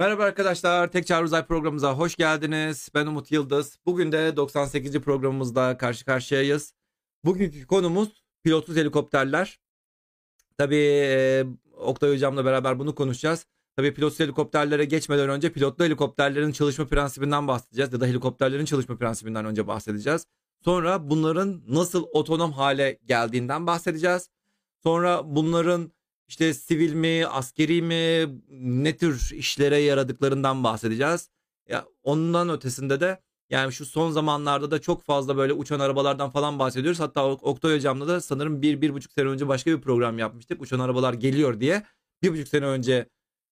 Merhaba arkadaşlar, Tek Çağrı Uzay programımıza hoş geldiniz. Ben Umut Yıldız. Bugün de 98. programımızda karşı karşıyayız. Bugünkü konumuz pilotsuz helikopterler. Tabii Oktay Hocam'la beraber bunu konuşacağız. Tabii pilotsuz helikopterlere geçmeden önce pilotlu helikopterlerin çalışma prensibinden bahsedeceğiz. Ya da helikopterlerin çalışma prensibinden önce bahsedeceğiz. Sonra bunların nasıl otonom hale geldiğinden bahsedeceğiz. Sonra bunların işte sivil mi, askeri mi, ne tür işlere yaradıklarından bahsedeceğiz. Ya ondan ötesinde de yani şu son zamanlarda da çok fazla böyle uçan arabalardan falan bahsediyoruz. Hatta Oktay Hocam'la da sanırım bir, bir buçuk sene önce başka bir program yapmıştık. Uçan arabalar geliyor diye. Bir buçuk sene önce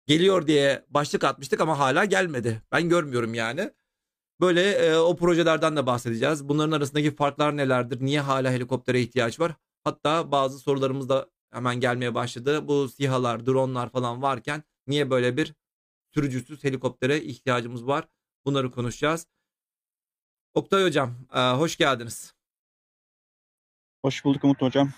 geliyor diye başlık atmıştık ama hala gelmedi. Ben görmüyorum yani. Böyle e, o projelerden de bahsedeceğiz. Bunların arasındaki farklar nelerdir? Niye hala helikoptere ihtiyaç var? Hatta bazı sorularımız da hemen gelmeye başladı. Bu SİHA'lar, dronlar falan varken niye böyle bir sürücüsüz helikoptere ihtiyacımız var? Bunları konuşacağız. Oktay Hocam, e, hoş geldiniz. Hoş bulduk Umut Hocam.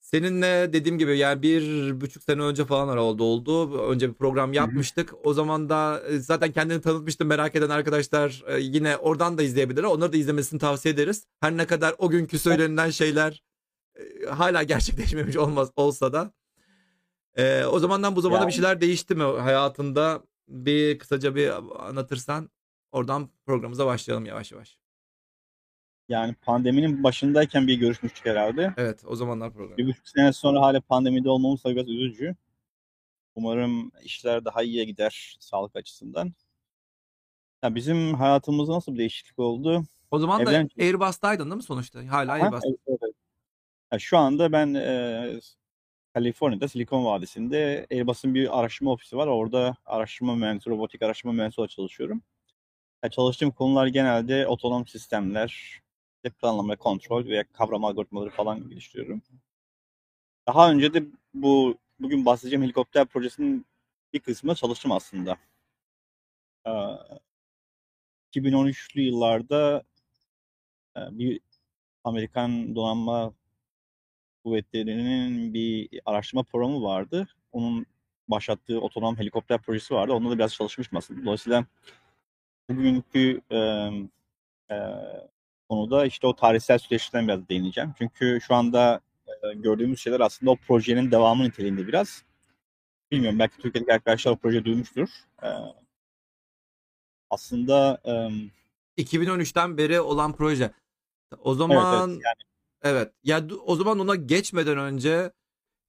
Seninle dediğim gibi yani bir buçuk sene önce falan oldu oldu. Önce bir program yapmıştık. O zaman da e, zaten kendini tanıtmıştım. Merak eden arkadaşlar e, yine oradan da izleyebilirler. Onları da izlemesini tavsiye ederiz. Her ne kadar o günkü söylenilen şeyler e, hala gerçekleşmemiş olmaz olsa da. E, o zamandan bu zamana Yani- bir şeyler değişti mi hayatında? Bir kısaca bir anlatırsan oradan programımıza başlayalım yavaş yavaş. Yani pandeminin başındayken bir görüşmüştük herhalde. Evet o zamanlar program. Bir buçuk sene sonra hala pandemide olmamız tabii biraz üzücü. Umarım işler daha iyiye gider sağlık açısından. Ya bizim hayatımızda nasıl bir değişiklik oldu? O zaman da Evlen- Airbus'taydın değil mi sonuçta? Hala Ha, Airbus. evet, evet. Ya şu anda ben e, Kaliforniya'da Silikon Vadisi'nde Airbus'un bir araştırma ofisi var. Orada araştırma mühendisi, robotik araştırma mühendisi olarak çalışıyorum. Ya çalıştığım konular genelde otonom sistemler, planlama, kontrol ve kavrama algoritmaları falan geliştiriyorum. Daha önce de bu bugün bahsedeceğim helikopter projesinin bir kısmında çalıştım aslında. Ee, 2013'lü yıllarda bir Amerikan donanma kuvvetlerinin bir araştırma programı vardı. Onun başlattığı otonom helikopter projesi vardı. Onunla da biraz çalışmıştım aslında. Dolayısıyla bugünkü e, e, konuda işte o tarihsel süreçten biraz değineceğim. Çünkü şu anda e, gördüğümüz şeyler aslında o projenin devamı niteliğinde biraz. Bilmiyorum belki Türkiye'deki arkadaşlar o projeyi duymuştur. E, aslında e, 2013'ten beri olan proje. O zaman evet, evet, yani ya du- o zaman ona geçmeden önce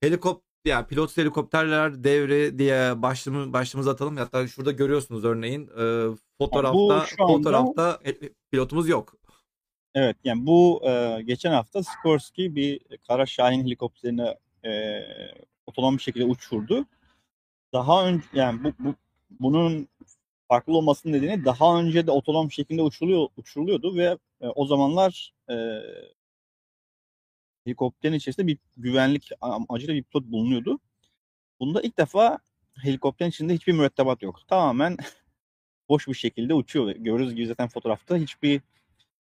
helikopter ya pilotsuz helikopterler devri diye başlığımı başlığımızı atalım. Hatta şurada görüyorsunuz örneğin e, fotoğrafta anda- fotoğrafta e, e, pilotumuz yok. Evet yani bu e, geçen hafta Sikorsky bir Kara Şahin helikopterini e, otonom bir şekilde uçurdu. Daha önce yani bu, bu bunun farklı olmasının nedeni daha önce de otonom şekilde uçuruluyor uçuruluyordu ve e, o zamanlar e, helikopterin içerisinde bir güvenlik amacıyla bir pilot bulunuyordu. Bunda ilk defa helikopterin içinde hiçbir mürettebat yok. Tamamen boş bir şekilde uçuyor. Görürüz gibi zaten fotoğrafta hiçbir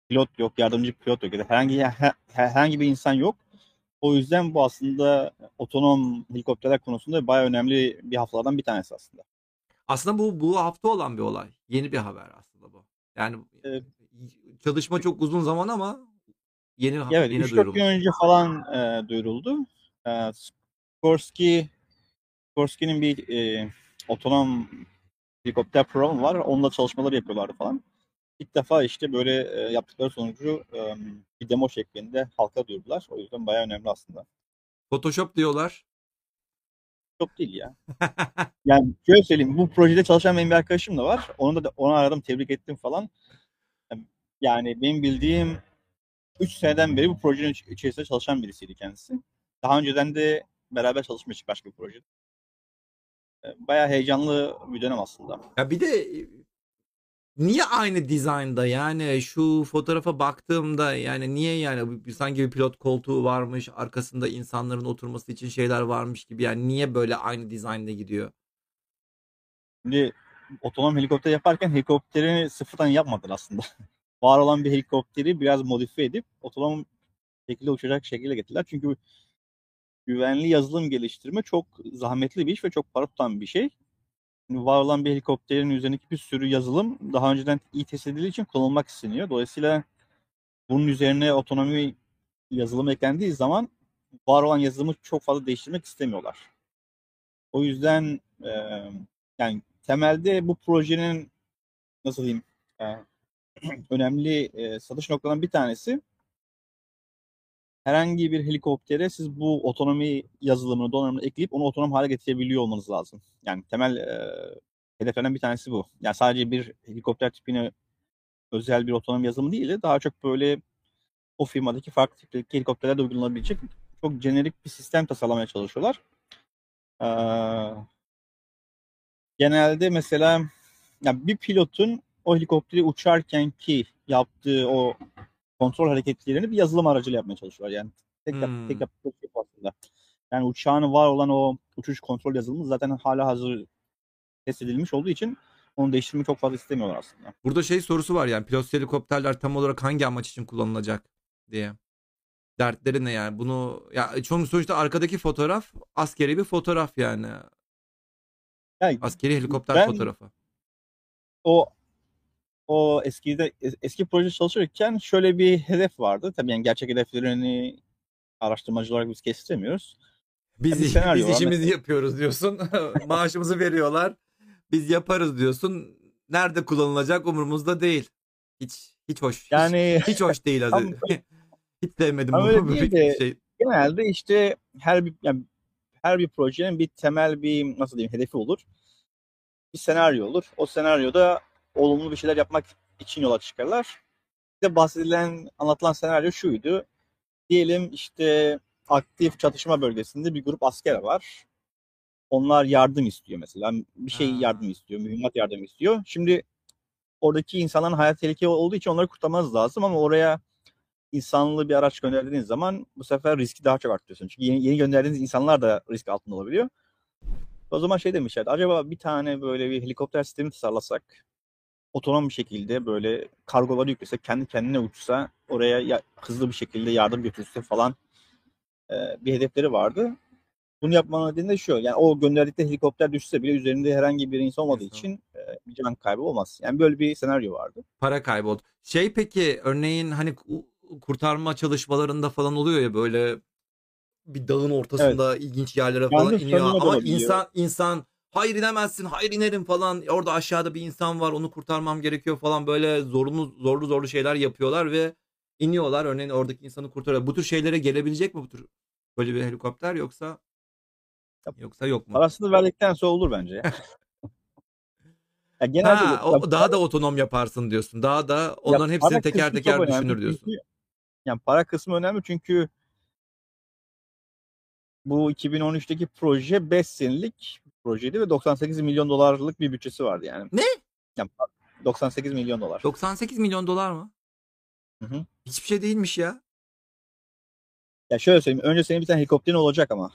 pilot yok, yardımcı pilot yok ya da herhangi her- herhangi bir insan yok. O yüzden bu aslında otonom helikopterler konusunda bayağı önemli bir haftalardan bir tanesi aslında. Aslında bu bu hafta olan bir olay. Yeni bir haber aslında bu. Yani Evet. çalışma çok uzun zaman ama yeni Evet, yeni 3-4 duyurulmuş. gün önce falan e, duyuruldu. E, Sikorsky, Sikorsky'nin bir e, otonom helikopter programı var. Onunla çalışmaları yapıyorlardı falan. İlk defa işte böyle e, yaptıkları sonucu e, bir demo şeklinde halka duyurdular. O yüzden bayağı önemli aslında. Photoshop diyorlar. Çok değil ya. Yani şöyle söyleyeyim, bu projede çalışan benim bir arkadaşım da var. Onu da onu aradım, tebrik ettim falan. Yani benim bildiğim 3 seneden beri bu projenin iç- içerisinde çalışan birisiydi kendisi. Daha önceden de beraber çalışmıştık başka bir projede. Bayağı heyecanlı bir dönem aslında. Ya bir de e, niye aynı dizaynda yani şu fotoğrafa baktığımda yani niye yani sanki bir pilot koltuğu varmış arkasında insanların oturması için şeyler varmış gibi yani niye böyle aynı dizaynda gidiyor? Şimdi otonom helikopter yaparken helikopterini sıfırdan yapmadılar aslında. Var olan bir helikopteri biraz modifiye edip otonom şekilde uçacak şekilde getirdiler. Çünkü güvenli yazılım geliştirme çok zahmetli bir iş ve çok para tutan bir şey. var olan bir helikopterin üzerindeki bir sürü yazılım daha önceden iyi test edildiği için kullanılmak isteniyor. Dolayısıyla bunun üzerine otonomi yazılım eklendiği zaman var olan yazılımı çok fazla değiştirmek istemiyorlar. O yüzden e, yani temelde bu projenin nasıl diyeyim e, önemli e, satış noktalarından bir tanesi herhangi bir helikoptere siz bu otonomi yazılımını, donanımını ekleyip onu otonom hale getirebiliyor olmanız lazım. Yani temel e, hedeflerden bir tanesi bu. Yani sadece bir helikopter tipine özel bir otonom yazılımı değil de daha çok böyle o firmadaki farklı tipteki helikopterlerde uygulanabilecek çok jenerik bir sistem tasarlamaya çalışıyorlar. Ee, genelde mesela yani bir pilotun o helikopteri uçarken ki yaptığı o kontrol hareketlerini bir yazılım aracıyla yapmaya çalışıyorlar. Yani tek, hmm. tek yaptığı şey aslında. Yani uçağın var olan o uçuş kontrol yazılımı zaten hala hazır test edilmiş olduğu için onu değiştirmeyi çok fazla istemiyorlar aslında. Burada şey sorusu var yani pilot helikopterler tam olarak hangi amaç için kullanılacak diye. Dertleri ne yani? Bunu ya çünkü sonuçta arkadaki fotoğraf askeri bir fotoğraf yani. yani askeri helikopter ben, fotoğrafı. O o eskide eski proje çalışırken şöyle bir hedef vardı. Tabii yani gerçek hedeflerini araştırmacı olarak biz kestiremiyoruz. Biz, yani biz işimizi var. yapıyoruz diyorsun. Maaşımızı veriyorlar. Biz yaparız diyorsun. Nerede kullanılacak umurumuzda değil. Hiç hiç hoş. Yani hiç, hiç hoş değil hadi. hiç sevmedim bu değil de, şey. Genelde işte her bir yani her bir projenin bir temel bir nasıl diyeyim hedefi olur. Bir senaryo olur. O senaryoda olumlu bir şeyler yapmak için yola çıkarlar. İşte bahsedilen, anlatılan senaryo şuydu. Diyelim işte aktif çatışma bölgesinde bir grup asker var. Onlar yardım istiyor mesela. Bir şey yardım istiyor, mühimmat yardım istiyor. Şimdi oradaki insanların hayat tehlikeli olduğu için onları kurtarmanız lazım ama oraya insanlı bir araç gönderdiğiniz zaman bu sefer riski daha çok arttırıyorsun. Çünkü yeni, yeni gönderdiğiniz insanlar da risk altında olabiliyor. O zaman şey demişler, acaba bir tane böyle bir helikopter sistemi tasarlasak otonom bir şekilde böyle kargoları yüklese, kendi kendine uçsa, oraya ya, hızlı bir şekilde yardım götürse falan e, bir hedefleri vardı. Bunu yapmanın nedeni de şu. Yani o gönderdikleri helikopter düşse bile üzerinde herhangi bir insan olmadığı için e, bir can kaybı olmaz. Yani böyle bir senaryo vardı. Para kaybı oldu. Şey peki örneğin hani kurtarma çalışmalarında falan oluyor ya böyle bir dağın ortasında evet. ilginç yerlere falan Yalnız iniyor ama insan insan hayır inemezsin hayır inerim falan orada aşağıda bir insan var onu kurtarmam gerekiyor falan böyle zorlu zorlu zorlu şeyler yapıyorlar ve iniyorlar örneğin oradaki insanı kurtarıyor. Bu tür şeylere gelebilecek mi bu tür böyle bir helikopter yoksa yoksa yok mu? Parasını verdikten sonra olur bence. ya genelde ha, o, daha da otonom yaparsın diyorsun. Daha da onların ya, hepsini teker teker düşünür diyorsun. Çünkü, yani para kısmı önemli çünkü bu 2013'teki proje 5 senelik projeydi ve 98 milyon dolarlık bir bütçesi vardı yani. Ne? Yani 98 milyon dolar. 98 milyon dolar mı? Hı hı. Hiçbir şey değilmiş ya. Ya şöyle söyleyeyim. Önce senin bir tane helikopterin olacak ama.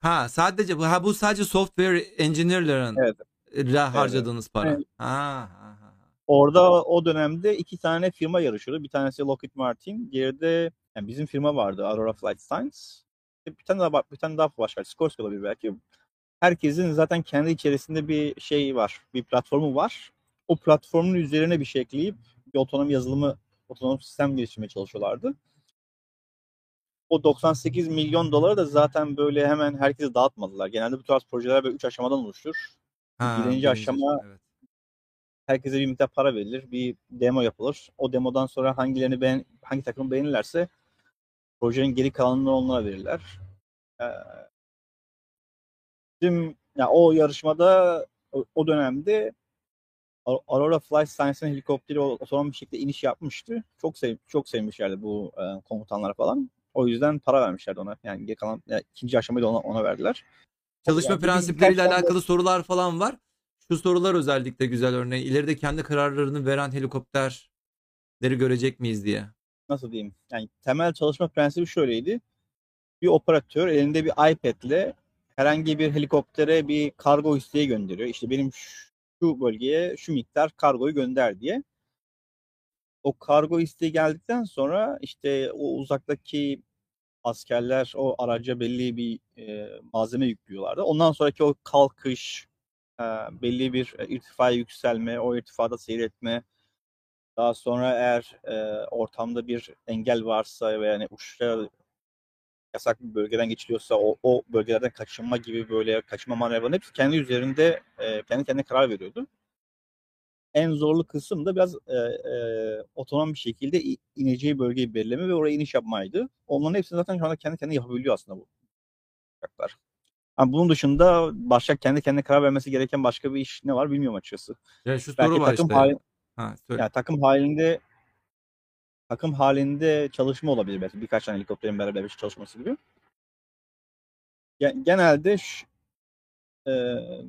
Ha sadece bu ha bu sadece software engineer'ların evet. harcadığınız para. Evet. Ha, ha, ha. Orada o dönemde iki tane firma yarışıyordu. Bir tanesi Lockheed Martin, diğeri de yani bizim firma vardı Aurora Flight Science. Bir tane daha bir tane daha başka Sikorsky olabilir belki herkesin zaten kendi içerisinde bir şey var, bir platformu var. O platformun üzerine bir şey ekleyip bir otonom yazılımı, otonom sistem geliştirmeye çalışıyorlardı. O 98 milyon doları da zaten böyle hemen herkese dağıtmadılar. Genelde bu tarz projeler böyle 3 aşamadan oluşur. Ha, birinci, birinci aşama evet. herkese bir miktar para verilir. Bir demo yapılır. O demodan sonra hangilerini beğen, hangi takım beğenirlerse projenin geri kalanını onlara verirler. Ee, Bizim yani o yarışmada o, o dönemde Aurora Flight Science'ın helikopteri otonom bir şekilde iniş yapmıştı. Çok sev çok sevmişlerdi bu e, komutanlara falan. O yüzden para vermişlerdi ona. Yani geri kalan yani ikinci aşamayı da ona, ona verdiler. Çalışma yani, prensipleriyle alakalı sorular falan var. Şu sorular özellikle güzel örneği. İleride kendi kararlarını veren helikopterleri görecek miyiz diye. Nasıl diyeyim? Yani temel çalışma prensibi şöyleydi. Bir operatör elinde bir iPad'le herhangi bir helikoptere bir kargo isteği gönderiyor. İşte benim şu bölgeye şu miktar kargoyu gönder diye. O kargo isteği geldikten sonra işte o uzaktaki askerler o araca belli bir e, malzeme yüklüyorlardı. Ondan sonraki o kalkış, e, belli bir irtifaya yükselme, o irtifada seyretme, daha sonra eğer e, ortamda bir engel varsa ve yani uçuşa yasak bir bölgeden geçiliyorsa o, o bölgelerden kaçınma gibi böyle kaçınma manevralarının hepsi kendi üzerinde e, kendi kendine karar veriyordu. En zorlu kısım da biraz e, e, otonom bir şekilde ineceği bölgeyi belirleme ve oraya iniş yapmaydı. Onların hepsini zaten şu anda kendi kendine yapabiliyor aslında bu uçaklar. Yani bunun dışında başka kendi kendine karar vermesi gereken başka bir iş ne var bilmiyorum açıkçası. Ya şu soru Belki var takım işte. Hali, ha, Yani takım halinde takım halinde çalışma olabilir belki birkaç tane helikopterin beraber bir çalışması gibi. Genelde şu, e,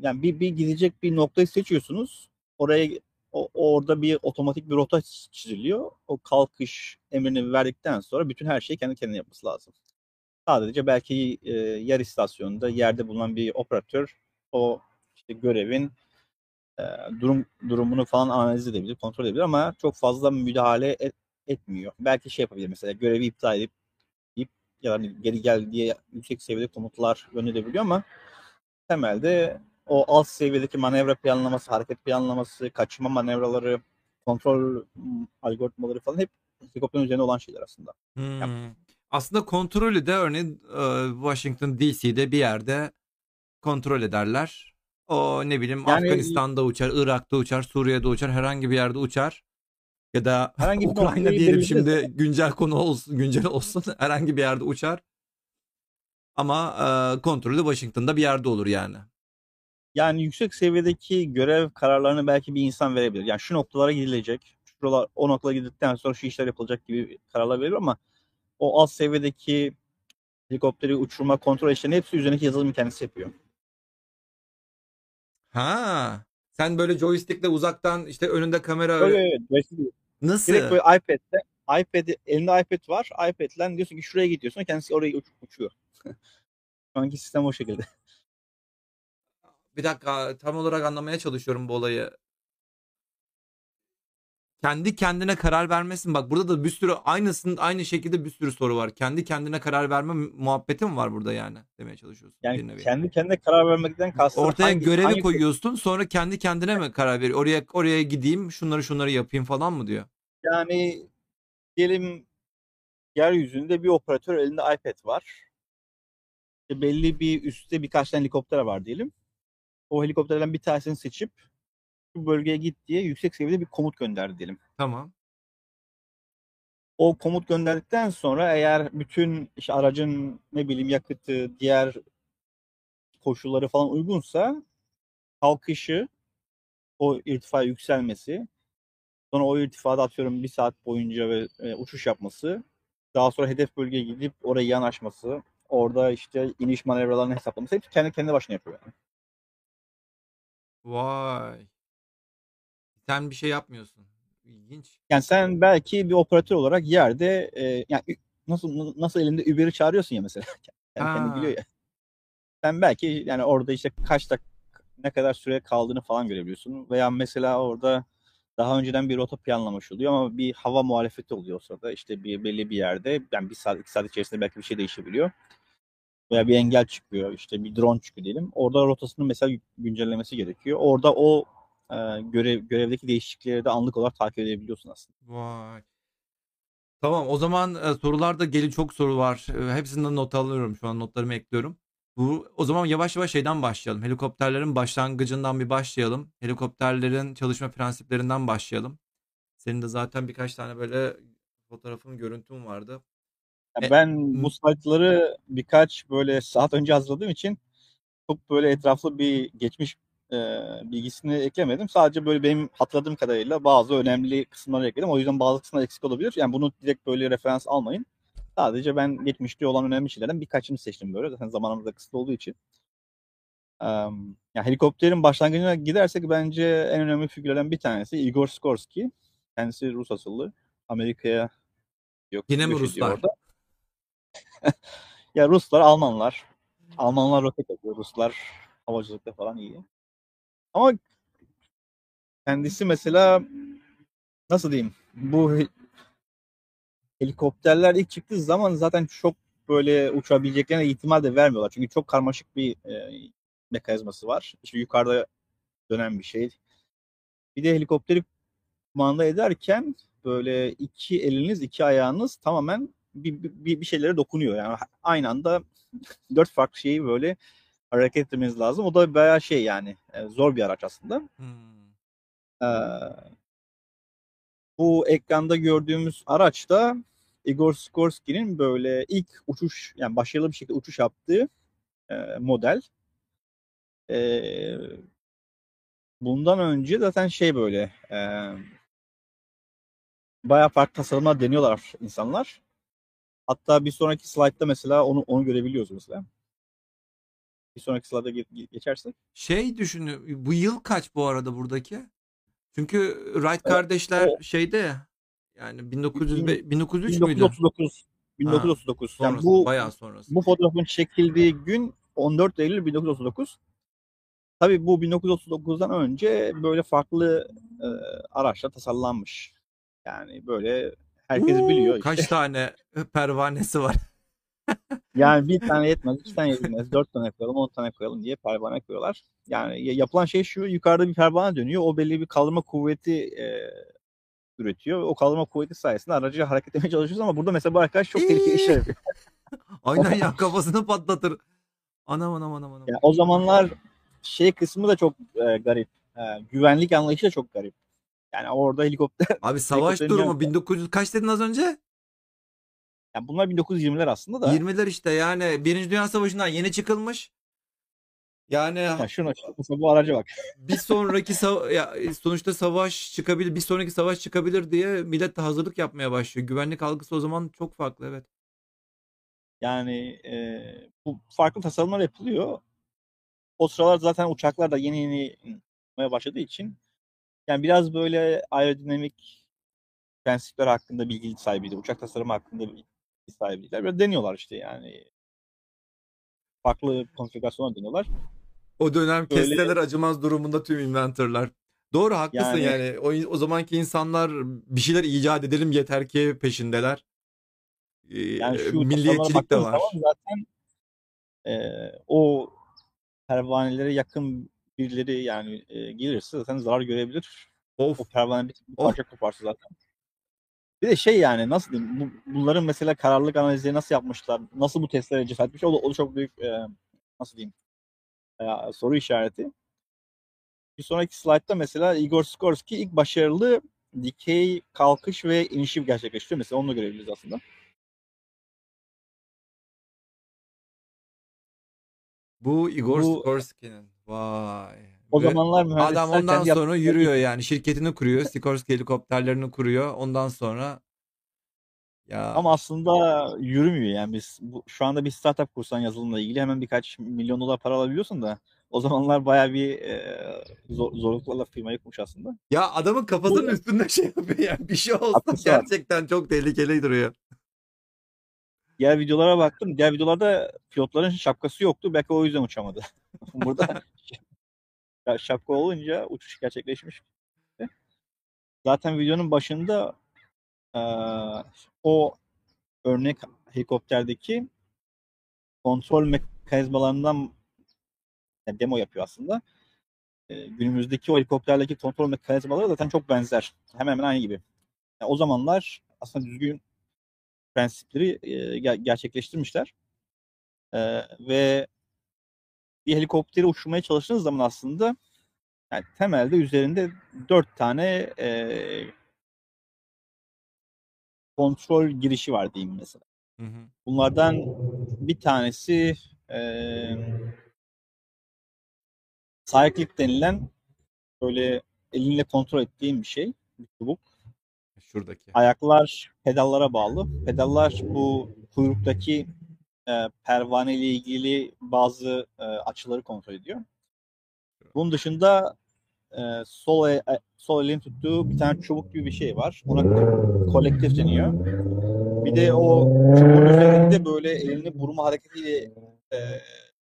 yani bir, bir gidecek bir noktayı seçiyorsunuz. Oraya o, orada bir otomatik bir rota çiziliyor. O kalkış emrini verdikten sonra bütün her şeyi kendi kendine yapması lazım. Sadece belki e, yer istasyonunda yerde bulunan bir operatör o işte görevin e, durum durumunu falan analiz edebilir, kontrol edebilir ama çok fazla müdahale et, etmiyor. Belki şey yapabilir mesela görevi iptal edip, edip ya da hani geri gel diye yüksek seviyede komutlar gönderebiliyor ama temelde o alt seviyedeki manevra planlaması, hareket planlaması, kaçma manevraları, kontrol algoritmaları falan hep helikopterin üzerine olan şeyler aslında. Hmm. Yani, aslında kontrolü de örneğin Washington DC'de bir yerde kontrol ederler. O ne bileyim yani, Afganistan'da uçar, Irak'ta uçar, Suriye'de uçar, herhangi bir yerde uçar. Ya da herhangi Ukrayna diyelim şimdi güncel konu olsun, güncel olsun herhangi bir yerde uçar. Ama e, kontrolü Washington'da bir yerde olur yani. Yani yüksek seviyedeki görev kararlarını belki bir insan verebilir. Yani şu noktalara gidilecek, şuralar o noktalara gidildikten sonra şu işler yapılacak gibi kararlar verir ama o alt seviyedeki helikopteri uçurma kontrol işlerini hepsi üzerindeki yazılımı kendisi yapıyor. Ha. Sen böyle joystickle uzaktan işte önünde kamera öyle. Evet, evet. Nasıl? Direkt böyle iPad'de iPad elinde iPad var. iPad'le diyorsun ki şuraya gidiyorsun. Kendisi oraya uç, uçuyor. Şu anki sistem o şekilde. Bir dakika tam olarak anlamaya çalışıyorum bu olayı kendi kendine karar vermesin. Bak burada da bir sürü aynısının aynı şekilde bir sürü soru var. Kendi kendine karar verme muhabbeti mi var burada yani demeye çalışıyorsun. Yani kendi kendine karar vermekten kastın Ortaya hangi, görevi hangi... koyuyorsun sonra kendi kendine mi karar veriyor? Oraya oraya gideyim şunları şunları yapayım falan mı diyor? Yani diyelim yeryüzünde bir operatör elinde iPad var. İşte belli bir üstte birkaç tane helikopter var diyelim. O helikopterden bir tanesini seçip bu bölgeye git diye yüksek seviyede bir komut gönderdi diyelim. Tamam. O komut gönderdikten sonra eğer bütün işte aracın ne bileyim yakıtı, diğer koşulları falan uygunsa kalkışı, o irtifa yükselmesi, sonra o irtifada atıyorum bir saat boyunca ve e, uçuş yapması, daha sonra hedef bölgeye gidip oraya yanaşması, orada işte iniş manevralarını hesaplaması hepsi kendi kendi başına yapıyor. Yani. Vay. Sen bir şey yapmıyorsun. İlginç. Yani sen belki bir operatör olarak yerde e, yani nasıl nasıl elinde Uber'i çağırıyorsun ya mesela. Yani kendi biliyor ya. Sen belki yani orada işte kaç dakika ne kadar süre kaldığını falan görebiliyorsun. Veya mesela orada daha önceden bir rota planlamış oluyor ama bir hava muhalefeti oluyor o sırada. İşte bir belli bir yerde yani bir saat iki saat içerisinde belki bir şey değişebiliyor. Veya bir engel çıkıyor işte bir drone çıkıyor diyelim. Orada rotasını mesela güncellemesi gerekiyor. Orada o e, görev görevdeki değişiklikleri de anlık olarak takip edebiliyorsun aslında. Vay. Tamam o zaman e, sorularda gelin çok soru var. E, hepsinden not alıyorum şu an notlarımı ekliyorum. Bu o zaman yavaş yavaş şeyden başlayalım. Helikopterlerin başlangıcından bir başlayalım. Helikopterlerin çalışma prensiplerinden başlayalım. Senin de zaten birkaç tane böyle fotoğrafın, görüntün vardı. E, ben bu slaytları birkaç böyle saat önce hazırladığım için çok böyle etraflı bir geçmiş e, bilgisini eklemedim. Sadece böyle benim hatırladığım kadarıyla bazı önemli kısımları ekledim. O yüzden bazı kısımlar eksik olabilir. Yani bunu direkt böyle referans almayın. Sadece ben geçmişte olan önemli şeylerden birkaçını seçtim böyle. Zaten zamanımız da kısıtlı olduğu için. Ee, yani helikopterin başlangıcına gidersek bence en önemli figürlerden bir tanesi Igor Skorsky. Kendisi Rus asıllı. Amerika'ya yok. Yine mi Ruslar? Orada. ya Ruslar, Almanlar. Almanlar roket yapıyor. Ruslar havacılıkta falan iyi. Ama kendisi mesela nasıl diyeyim bu helikopterler ilk çıktığı zaman zaten çok böyle uçabileceklerine ihtimal de vermiyorlar. Çünkü çok karmaşık bir e, mekanizması var. İşte yukarıda dönen bir şey. Bir de helikopteri kumanda ederken böyle iki eliniz, iki ayağınız tamamen bir, bir, bir şeylere dokunuyor. Yani aynı anda dört farklı şeyi böyle hareket etmeniz lazım. O da bayağı şey yani e, zor bir araç aslında. Hmm. Bu ekranda gördüğümüz araç da Igor Sikorsky'nin böyle ilk uçuş yani başarılı bir şekilde uçuş yaptığı e, model. E, bundan önce zaten şey böyle e, bayağı farklı tasarımlar deniyorlar insanlar. Hatta bir sonraki slaytta mesela onu onu görebiliyoruz mesela. Bir sonraki slayda ge- geçersek. Şey düşünüyor. Bu yıl kaç bu arada buradaki? Çünkü Wright O- kardeşler o- şeyde ya, yani 1900 Bin- 1903 müydü? 1939. 1939. Yani Sonrası, bu bayağı sonrası. bu fotoğrafın çekildiği gün 14 Eylül 1939. Tabii bu 1939'dan önce böyle farklı e, araçlar tasarlanmış. Yani böyle herkes Oo, biliyor işte. Kaç tane pervanesi var? Yani bir tane yetmez, iki tane yetmez, dört tane koyalım, on tane koyalım diye pervane koyuyorlar. Yani ya- yapılan şey şu, yukarıda bir pervane dönüyor, o belli bir kaldırma kuvveti e, üretiyor. O kaldırma kuvveti sayesinde aracı hareket etmeye çalışıyoruz ama burada mesela bu arkadaş çok tehlikeli işler yapıyor. Aynen ya kafasını patlatır. Anam anam anam anam. Yani o zamanlar şey kısmı da çok e, garip. E, güvenlik anlayışı da çok garip. Yani orada helikopter, Abi savaş durumu yanında- 1900 kaç dedin az önce? Yani bunlar 1920'ler aslında da. 20'ler işte yani Birinci Dünya Savaşı'ndan yeni çıkılmış. Yani Ya şuna bu araca bak. bir sonraki sa- ya sonuçta savaş çıkabilir, bir sonraki savaş çıkabilir diye millet de hazırlık yapmaya başlıyor. Güvenlik algısı o zaman çok farklı evet. Yani e, bu farklı tasarımlar yapılıyor. O sıralar zaten uçaklar da yeni yeni yapmaya başladığı için yani biraz böyle aerodinamik prensipler hakkında bilgi sahibiydi. Uçak tasarımı hakkında sahibiydiler. Böyle deniyorlar işte yani. Farklı konfigürasyonlar deniyorlar. O dönem Böyle- kestiler acımaz durumunda tüm inventörler. Doğru haklısın yani. Yani- O, o zamanki insanlar bir şeyler icat edelim yeter ki peşindeler. Ee, Yani şu milliyetçilik de var. zaten e, o pervanelere yakın birileri yani e, gelirse zaten zarar görebilir. Of. O pervane bir, bir Of. parça koparsa zaten. Bir de şey yani nasıl diyeyim bu, bunların mesela kararlılık analizleri nasıl yapmışlar? Nasıl bu testlere cesaret etmiş? O da, o da çok büyük e, nasıl diyeyim e, soru işareti. Bir sonraki slaytta mesela Igor Sikorsky ilk başarılı dikey kalkış ve inişi gerçekleştiriyor. Mesela onu da görebiliriz aslında. Bu Igor Bu- Sikorsky'nin. Vay. O zamanlar mühendisler adam ondan kendi sonra yaptıkları- yürüyor yani. Şirketini kuruyor. Sikorsky helikopterlerini kuruyor. Ondan sonra ya Ama aslında yürümüyor yani biz bu, şu anda bir startup kursan yazılımla ilgili hemen birkaç milyon dolar para alabiliyorsun da o zamanlar bayağı bir e, zor, zorluklarla firma yıkmış aslında. ya adamın kafasının üstünde şey yapıyor yani. Bir şey olsa Haklısın abi. gerçekten çok tehlikeli duruyor. Diğer videolara baktım. Diğer videolarda pilotların şapkası yoktu. Belki o yüzden uçamadı. Burada şapka olunca uçuş gerçekleşmiş. Zaten videonun başında e, o örnek helikopterdeki kontrol mekanizmalarından yani demo yapıyor aslında. E, günümüzdeki o helikopterdeki kontrol mekanizmaları zaten çok benzer. Hemen hemen aynı gibi. Yani o zamanlar aslında düzgün prensipleri e, ger- gerçekleştirmişler. E, ve bir helikopteri uçurmaya çalıştığınız zaman aslında yani temelde üzerinde dört tane e, kontrol girişi var diyeyim mesela. Hı hı. Bunlardan bir tanesi e, cyclic denilen böyle elinle kontrol ettiğin bir şey. Bir çubuk. Şuradaki. Ayaklar pedallara bağlı. Pedallar bu kuyruktaki e, pervane ile ilgili bazı e, açıları kontrol ediyor. Bunun dışında e, sol, e- sol elin tuttuğu bir tane çubuk gibi bir şey var. Ona ko- kolektif deniyor. Bir de o çubuğun üzerinde böyle elini vurma hareketiyle e,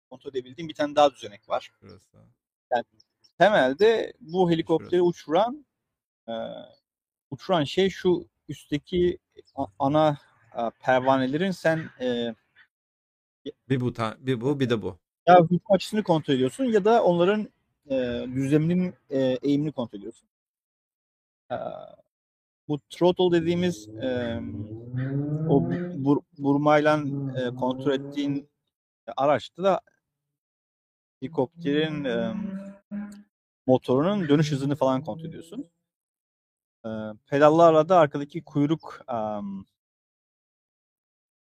kontrol edebildiğin bir tane daha düzenek var. Şurası. Temelde bu helikopteri uçuran e, uçuran şey şu üstteki ana e, pervanelerin sen e, Bir bu ta- bir bu bir de bu. ya hücum açısını kontrol ediyorsun ya da onların e, düzleminin e, eğimini kontrol ediyorsun. E, bu throttle dediğimiz e, o bur, burmayla e, kontrol ettiğin araçta da helikopterin e, motorunun dönüş hızını falan kontrol ediyorsun. E, pedallarla da arkadaki kuyruk um,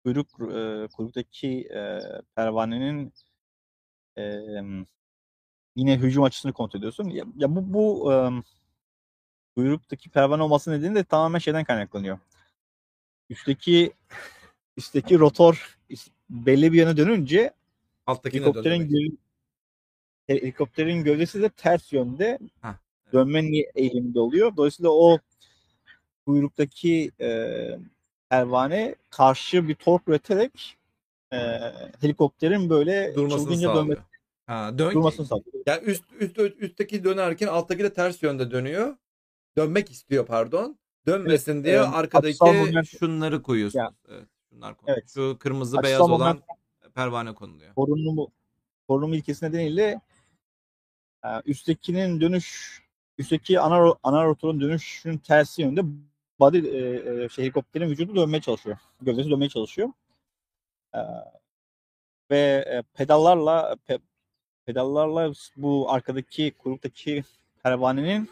kuyruk e, kuyruktaki e, pervanenin e, yine hücum açısını kontrol ediyorsun. Ya, ya bu bu e, kuyruktaki pervane olması nedeni de tamamen şeyden kaynaklanıyor. Üstteki üstteki rotor belli bir yana dönünce Alttakine helikopterin gö- helikopterin gövdesi de ters yönde Hah, evet. dönme eğiliminde oluyor. Dolayısıyla o kuyruktaki e, pervane karşı bir tork üreterek e, helikopterin böyle durmasını sağlıyor. dönme, Ha, dön durmasını sağlıyor. Yani üst, üst üstteki dönerken alttaki de ters yönde dönüyor. Dönmek istiyor pardon. Dönmesin diye e, arkadaki moment- şunları koyuyorsunuz. Ya. Evet, şunlar konuluyor. Evet. Şu kırmızı Açısal beyaz olan moment- pervane konuluyor. korunumu korunum ilkesi nedeniyle e, üsttekinin dönüş üstteki ana ana rotorun dönüşünün tersi yönde body e, e, şey, helikopterin vücudu dönmeye çalışıyor. Gövdesi dönmeye çalışıyor. E, ve e, pedallarla pe- pedallarla bu arkadaki kuyruktaki pervanenin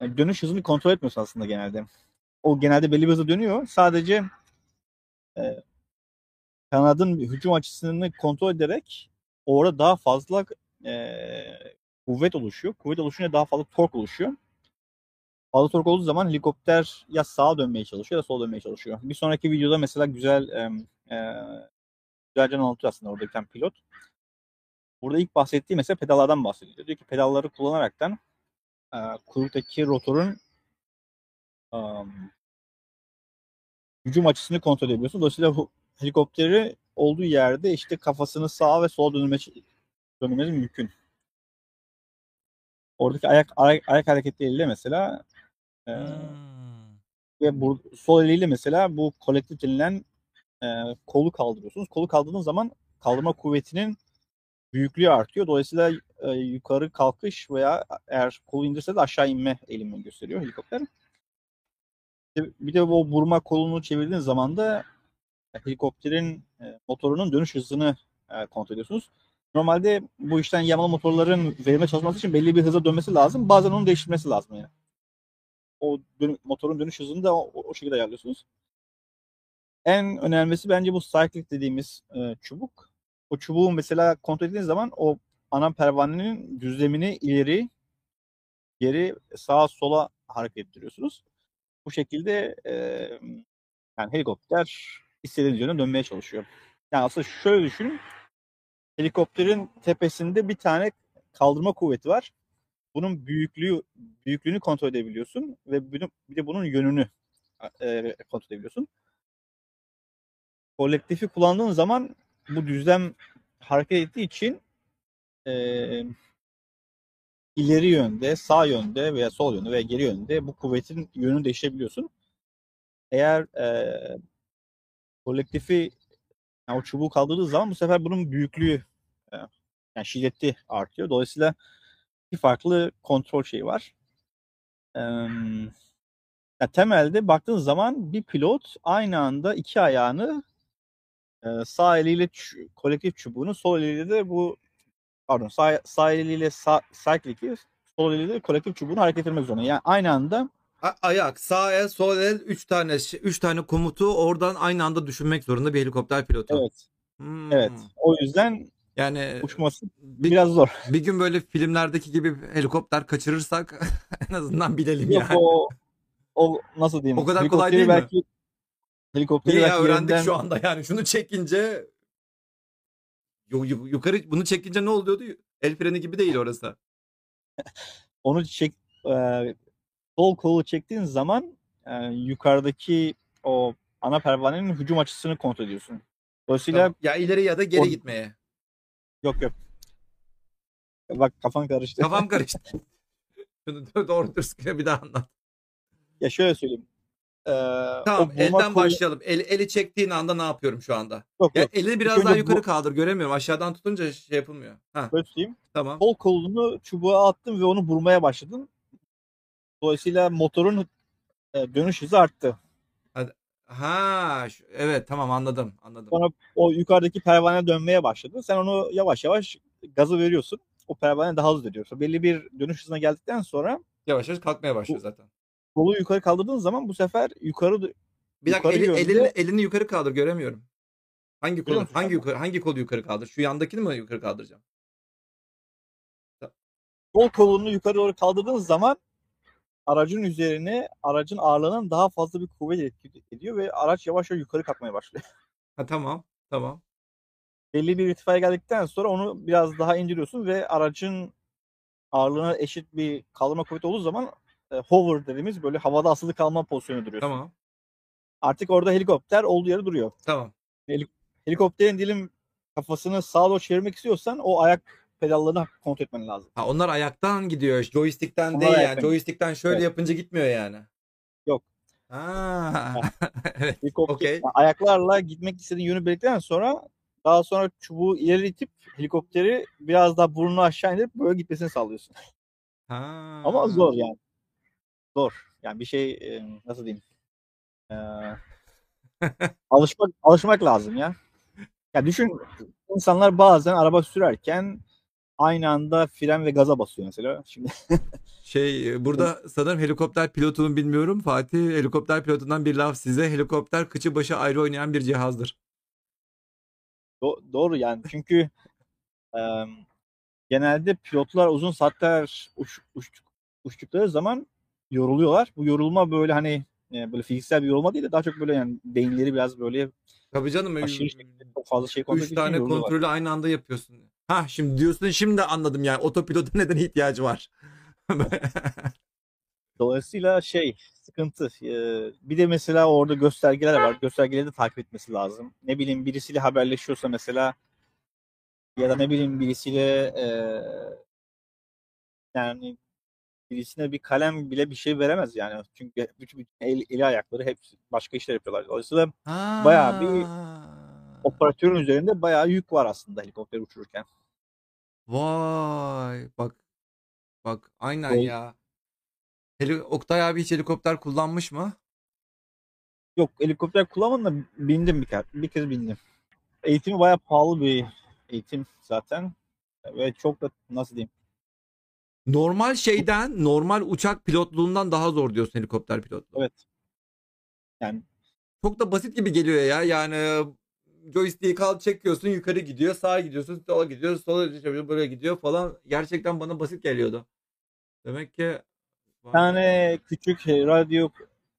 e, dönüş hızını kontrol etmiyorsun aslında genelde. O genelde belli bir hızda dönüyor. Sadece e, kanadın hücum açısını kontrol ederek orada daha fazla e, kuvvet oluşuyor. Kuvvet oluşunca daha fazla tork oluşuyor. Fazla tork olduğu zaman helikopter ya sağa dönmeye çalışıyor ya sola dönmeye çalışıyor. Bir sonraki videoda mesela güzel e, e, güzelce anlatıyor aslında orada bir tane pilot. Burada ilk bahsettiği mesela pedallardan bahsediyor. Diyor ki pedalları kullanaraktan e, kuyruktaki rotorun um, hücum açısını kontrol edebiliyorsun. Dolayısıyla helikopteri olduğu yerde işte kafasını sağa ve sola dönme, dönmesi mümkün. Oradaki ayak, ayak, ayak hareketleriyle mesela ve bu sol eliyle mesela bu kolektif denilen e, kolu kaldırıyorsunuz. Kolu kaldırdığınız zaman kaldırma kuvvetinin büyüklüğü artıyor. Dolayısıyla e, yukarı kalkış veya eğer kolu indirse de aşağı inme eğilimini gösteriyor helikopter. Bir de- Bir de o vurma kolunu çevirdiğiniz zaman da helikopterin e, motorunun dönüş hızını e, kontrol ediyorsunuz. Normalde bu işten yamalı motorların verimli çalışması için belli bir hıza dönmesi lazım. Bazen onu değiştirmesi lazım yani. O dön- motorun dönüş hızını da o, o şekilde ayarlıyorsunuz. En önemlisi bence bu cyclic dediğimiz e, çubuk. O çubuğu mesela kontrol ettiğiniz zaman o ana pervanenin düzlemini ileri, geri, sağa, sola hareket ettiriyorsunuz. Bu şekilde e, yani helikopter istediğiniz yöne dönmeye çalışıyor. Yani aslında şöyle düşünün. Helikopterin tepesinde bir tane kaldırma kuvveti var. Bunun büyüklüğü büyüklüğünü kontrol edebiliyorsun ve bir de, bunun yönünü e, kontrol edebiliyorsun. Kolektifi kullandığın zaman bu düzlem hareket ettiği için e, ileri yönde, sağ yönde veya sol yönde veya geri yönde bu kuvvetin yönünü değiştirebiliyorsun. Eğer e, kolektifi yani o çubuğu kaldırdığı zaman bu sefer bunun büyüklüğü e, yani şiddeti artıyor. Dolayısıyla iki farklı kontrol şeyi var. E, ya temelde baktığınız zaman bir pilot aynı anda iki ayağını e, sağ eliyle ç- kolektif çubuğunu, sol eliyle de bu pardon sağ, sağ eliyle sağ, cyclic'i, sol eliyle de kolektif çubuğunu hareket ettirmek zorunda. Yani aynı anda A- ayak, sağ el, sol el, üç tane üç tane komutu oradan aynı anda düşünmek zorunda bir helikopter pilotu. evet Hmm. evet o yüzden Yani uçması bir, biraz zor. bir gün böyle filmlerdeki gibi helikopter kaçırırsak en azından bilelim Yok yani. o o nasıl diyeyim? O kadar kolay değil mi? belki, Helikopteri İyi ya belki öğrendik yerinden- şu anda yani. Şunu çekince Yu- yu- yukarı bunu çekince ne oluyordu? El freni gibi değil orası. onu çek e, sol kolu çektiğin zaman e, yukarıdaki o ana pervanenin hücum açısını kontrol ediyorsun. Dolayısıyla Tamam. Ya ileri ya da geri O- gitmeye. Yok yok. Bak kafan karıştı. Kafam karıştı. Şunu doğru dürüst bir daha anlat. Ya şöyle söyleyeyim. Tamam o bulma elden kuvveti- başlayalım. El, eli çektiğin anda ne yapıyorum şu anda? Yok Ya yok. elini biraz daha bu- yukarı kaldır göremiyorum. Aşağıdan tutunca şey yapılmıyor. Ha Böyle tamam. Sol kolunu çubuğa attın ve onu vurmaya başladın. Dolayısıyla motorun e, dönüş hızı arttı. Ha evet tamam anladım anladım. Sonra o yukarıdaki pervane dönmeye başladı. Sen onu yavaş yavaş gazı veriyorsun. O pervane daha hızlı dönüyor. Belli bir dönüş hızına geldikten sonra Yavaş yavaş kalkmaya başlıyor zaten. kolu yukarı kaldırdığın zaman bu sefer yukarı Bir dakika Yukarı eli, yönde- elini, elini yukarı kaldır göremiyorum. Hangi kolu musun hangi yukarı hangi kolu yukarı kaldır? Şu yandakini mi yukarı kaldıracağım? sol kolunu yukarı doğru kaldırdığın zaman aracın üzerine aracın ağırlığının daha fazla bir kuvvet etki ediyor ve araç yavaş yavaş yukarı kalkmaya başlıyor. Ha tamam. Tamam. Belli bir irtifaya geldikten sonra onu biraz daha indiriyorsun ve aracın ağırlığına eşit bir kaldırma kuvveti olduğu zaman e, hover dediğimiz böyle havada asılı kalma pozisyonu duruyorsun. Tamam. Artık orada helikopter olduğu yere duruyor. Tamam. Helikopterin dilim kafasını sağa doğru çevirmek istiyorsan o ayak pedallarını kontrol etmen lazım. Ha onlar ayaktan gidiyor. Joystick'ten Onlar değil yani. Joystick'ten şöyle Evet. yapınca gitmiyor yani. Yok. Ha. evet. Yani ayaklarla gitmek istediğin yönü belirledikten sonra daha sonra çubuğu ileri itip helikopteri biraz daha burnunu aşağı indirip böyle gitmesini sağlıyorsun. Ha. Ama zor yani. Zor. Yani bir şey e, nasıl diyeyim? E, alışmak alışmak lazım ya. Ya düşün insanlar bazen araba sürerken aynı anda fren ve gaza basıyor mesela. Şimdi Şey e, burada sanırım helikopter pilotunun bilmiyorum. Fatih helikopter pilotundan bir laf size. Helikopter kıçı başı ayrı oynayan bir cihazdır. do- doğru yani çünkü e, genelde pilotlar uzun saatler uç, uç, uçtukları zaman yoruluyorlar. Bu yorulma böyle hani e, böyle fiziksel bir yorulma değil de daha çok böyle yani beyinleri biraz böyle Tabii canım. aşırı şekilde çok fazla şey kontrol Üç tane kontrolü aynı anda yapıyorsun. Ha şimdi diyorsun şimdi anladım yani otopilota neden ihtiyacı var. Dolayısıyla şey sıkıntı. Ee, bir de mesela orada göstergeler var. Göstergeleri de takip etmesi lazım. Ne bileyim birisiyle haberleşiyorsa mesela ya da ne bileyim birisiyle e, yani birisine bir kalem bile bir şey veremez yani. Çünkü bütün, bütün el, eli ayakları hepsi başka işler yapıyorlar. Dolayısıyla Bayağı bir- operatörün üzerinde bayağı yük var aslında helikopter uçururken. Vay bak bak aynen Ol- ya. Heli Oktay abi hiç helikopter kullanmış mı? Yok helikopter kullanmadım da bindim bir kez, bir kez bindim. Eğitimi bayağı pahalı bir eğitim zaten. Ve çok da nasıl diyeyim Normal şeyden, normal uçak pilotluğundan daha zor diyorsun helikopter pilotluğu. Evet. Yani Çok da basit gibi geliyor ya. Yani joystick'i kal çekiyorsun yukarı gidiyor, sağa gidiyorsun, sola gidiyor, sola gidiyor, böyle gidiyor falan. Gerçekten bana basit geliyordu. Demek ki bir tane küçük radyo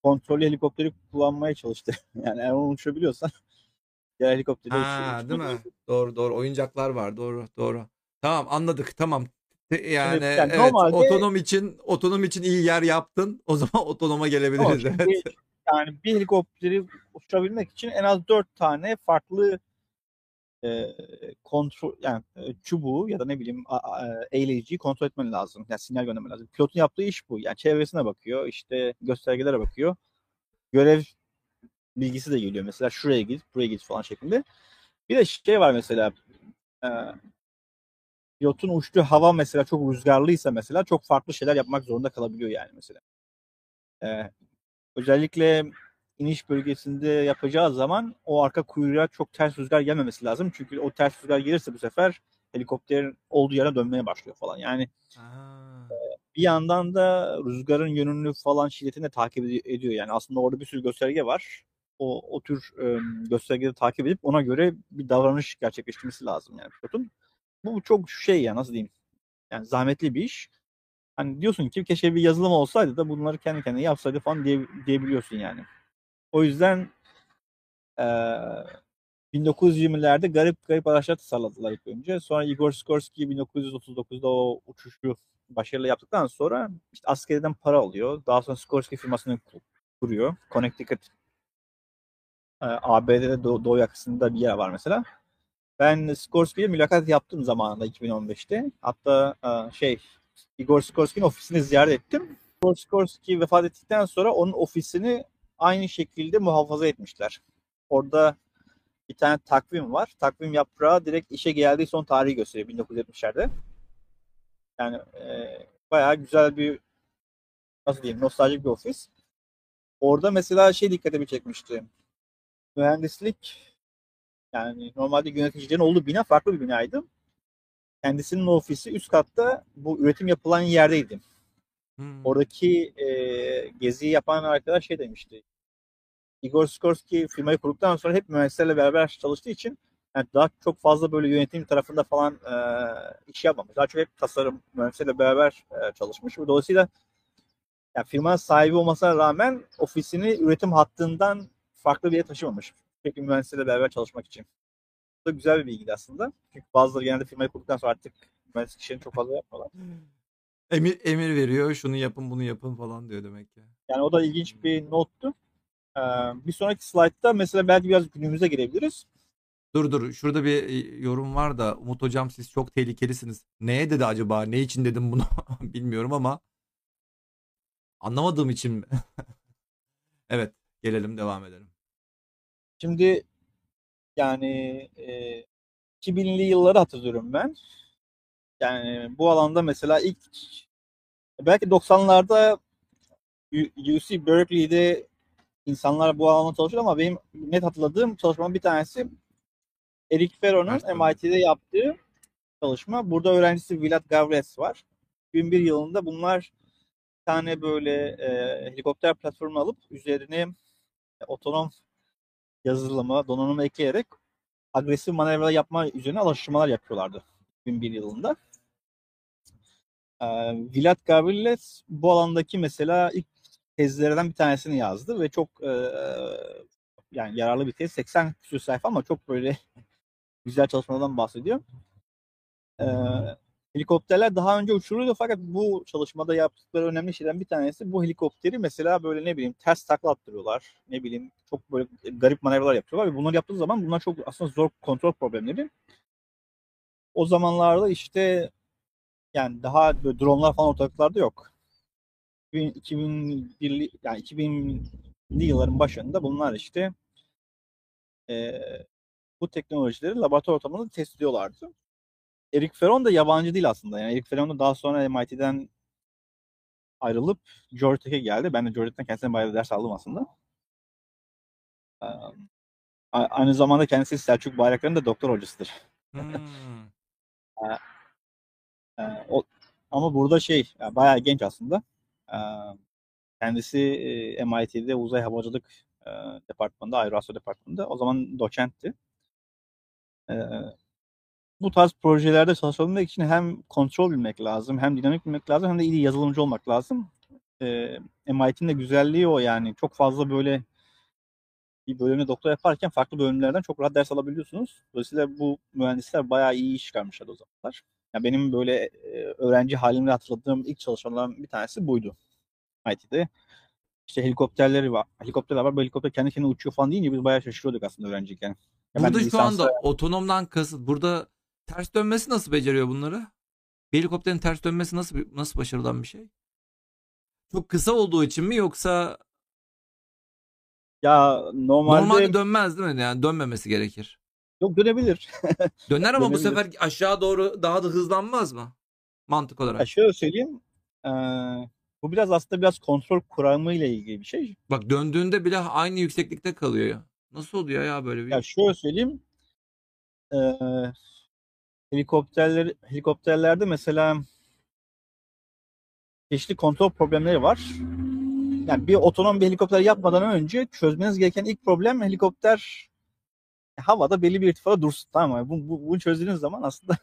kontrollü helikopteri kullanmaya çalıştı. Yani eğer onu uçurabiliyorsan diğer helikopteri Ha, uç- değil mi? Doğru doğru oyuncaklar var. Doğru doğru. Tamam anladık. Tamam. Yani, yani evet normalde- otonom için otonom için iyi yer yaptın. O zaman otonoma gelebiliriz. şimdi Evet. Yani bir helikopteri uçurabilmek için en az dört tane farklı e, kontrol yani e, çubuğu ya da ne bileyim a- eğleyiciyi kontrol etmen lazım. Yani sinyal göndermen lazım. Pilotun yaptığı iş bu. Yani çevresine bakıyor, işte göstergelere bakıyor. Görev bilgisi de geliyor. Mesela şuraya git, buraya git falan şeklinde. Bir de şey var mesela e, pilotun uçtuğu hava mesela çok rüzgarlıysa mesela çok farklı şeyler yapmak zorunda kalabiliyor yani mesela. E, özellikle iniş bölgesinde yapacağı zaman o arka kuyruğa çok ters rüzgar gelmemesi lazım. Çünkü o ters rüzgar gelirse bu sefer helikopterin olduğu yere dönmeye başlıyor falan. Yani Aa, bir yandan da rüzgarın yönünü falan şiddetini de takip ed- ediyor. Yani aslında orada bir sürü gösterge var. O, o tür e, göstergeleri takip edip ona göre bir davranış gerçekleştirmesi lazım yani pilotun. Bu çok şey ya nasıl diyeyim? Yani zahmetli bir iş. Hani diyorsun ki keşke bir yazılım olsaydı da bunları kendi kendine yapsaydı falan diye, diyebiliyorsun yani. O yüzden e, 1920'lerde garip garip araçlar tasarladılar ilk önce. Sonra Igor Sikorsky 1939'da o uçuşu başarılı yaptıktan sonra işte askeriden para alıyor. Daha sonra Sikorsky firmasını ku- kuruyor. Connecticut e, ABD'de doğu, doğu yakasında bir yer var mesela. Ben Sikorsky'ye mülakat yaptım zamanında 2015'te. Hatta e, şey Igor Sikorsky'nin ofisini ziyaret ettim. Igor Sikorsky vefat ettikten sonra onun ofisini aynı şekilde muhafaza etmişler. Orada bir tane takvim var. Takvim yaprağı direkt işe geldiği son tarihi gösteriyor 1970'lerde. Yani e, bayağı güzel bir nasıl diyeyim nostaljik bir ofis. Orada mesela şey dikkatimi çekmişti. Mühendislik yani normalde yöneticilerin olduğu bina farklı bir binaydı. Kendisinin ofisi üst katta bu üretim yapılan yerdeydi. Hmm. Oradaki e, geziyi yapan arkadaş şey demişti. Igor Sikorsky firmayı kurduktan sonra hep mühendislerle beraber çalıştığı için yani daha çok fazla böyle yönetim tarafında falan e, iş yapmamış. Daha çok hep tasarım mühendislerle beraber e, çalışmış. Dolayısıyla yani firmanın sahibi olmasına rağmen ofisini üretim hattından farklı bir yere taşımamış. Peki mühendislerle beraber çalışmak için. Da güzel bir bilgi aslında. Çünkü bazıları genelde firmayı kurduktan sonra artık mühendis işlerini çok fazla yapmıyorlar. Emir, emir veriyor şunu yapın bunu yapın falan diyor demek ki. Yani o da ilginç bir nottu. Ee, bir sonraki slaytta mesela belki biraz günümüze girebiliriz. Dur dur şurada bir e, yorum var da Umut hocam siz çok tehlikelisiniz. Neye dedi acaba? Ne için dedim bunu bilmiyorum ama anlamadığım için mi? evet gelelim devam edelim. Şimdi yani e, 2000'li yılları hatırlıyorum ben. Yani bu alanda mesela ilk belki 90'larda UC Berkeley'de insanlar bu alanda çalışıyor ama benim net hatırladığım çalışmanın bir tanesi Eric Ferro'nun MIT'de yaptığı çalışma. Burada öğrencisi Vlad Gavres var. 2001 yılında bunlar bir tane böyle e, helikopter platformu alıp üzerine e, otonom yazılımı, donanımı ekleyerek agresif manevra yapma üzerine alıştırmalar yapıyorlardı 2001 yılında. Ee, Vlad Gavriles bu alandaki mesela ilk tezlerden bir tanesini yazdı ve çok e, yani yararlı bir tez. 80 küsur sayfa ama çok böyle güzel çalışmalardan bahsediyor. Ee, helikopterler daha önce uçuruluyordu fakat bu çalışmada yaptıkları önemli şeyden bir tanesi bu helikopteri mesela böyle ne bileyim ters takla attırıyorlar. Ne bileyim çok böyle garip manevralar yapıyorlar ve bunları yaptığı zaman bunlar çok aslında zor kontrol problemleri. O zamanlarda işte yani daha böyle dronlar falan ortalıklarda yok. 2001 yani 2000'li yılların başında bunlar işte e, bu teknolojileri laboratuvar ortamında test ediyorlardı. Eric Ferron da yabancı değil aslında. Yani Eric Ferron da daha sonra MIT'den ayrılıp Georgia Tech'e geldi. Ben de Georgia Tech'ten kendisine bayağı ders aldım aslında. Aynı zamanda kendisi Selçuk Bayraklar'ın da doktor hocasıdır. Hmm. o, ama burada şey bayağı genç aslında. Kendisi MIT'de uzay havacılık departmanında, aerospace departmanında. O zaman doçentti bu tarz projelerde çalışabilmek için hem kontrol bilmek lazım, hem dinamik bilmek lazım, hem de iyi yazılımcı olmak lazım. E, MIT'nin de güzelliği o yani. Çok fazla böyle bir bölümde doktor yaparken farklı bölümlerden çok rahat ders alabiliyorsunuz. Dolayısıyla bu mühendisler bayağı iyi iş çıkarmışlar o zamanlar. Yani benim böyle e, öğrenci halimde hatırladığım ilk çalışmalardan bir tanesi buydu. MIT'de. İşte helikopterleri var. Helikopterler var. Bu helikopter kendi kendine uçuyor falan deyince biz bayağı şaşırıyorduk aslında öğrenciyken. Ya burada şu anda otonomdan kasıt burada Ters dönmesi nasıl beceriyor bunları? Bir helikopterin ters dönmesi nasıl nasıl başarılan bir şey? Çok kısa olduğu için mi yoksa ya normalde normalde dönmez değil mi? Yani dönmemesi gerekir. Yok dönebilir. Döner ama bu sefer aşağı doğru daha da hızlanmaz mı? Mantık olarak. Ya şöyle söyleyeyim. Ee, bu biraz aslında biraz kontrol kuramı ile ilgili bir şey. Bak döndüğünde bile aynı yükseklikte kalıyor ya. Nasıl oluyor ya böyle bir? Ya şöyle söyleyeyim. Ee, helikopterler helikopterlerde mesela çeşitli kontrol problemleri var. Yani bir otonom bir helikopter yapmadan önce çözmeniz gereken ilk problem helikopter havada belli bir irtifada dursun. Tamam mı? Bu, bu, bunu çözdüğünüz zaman aslında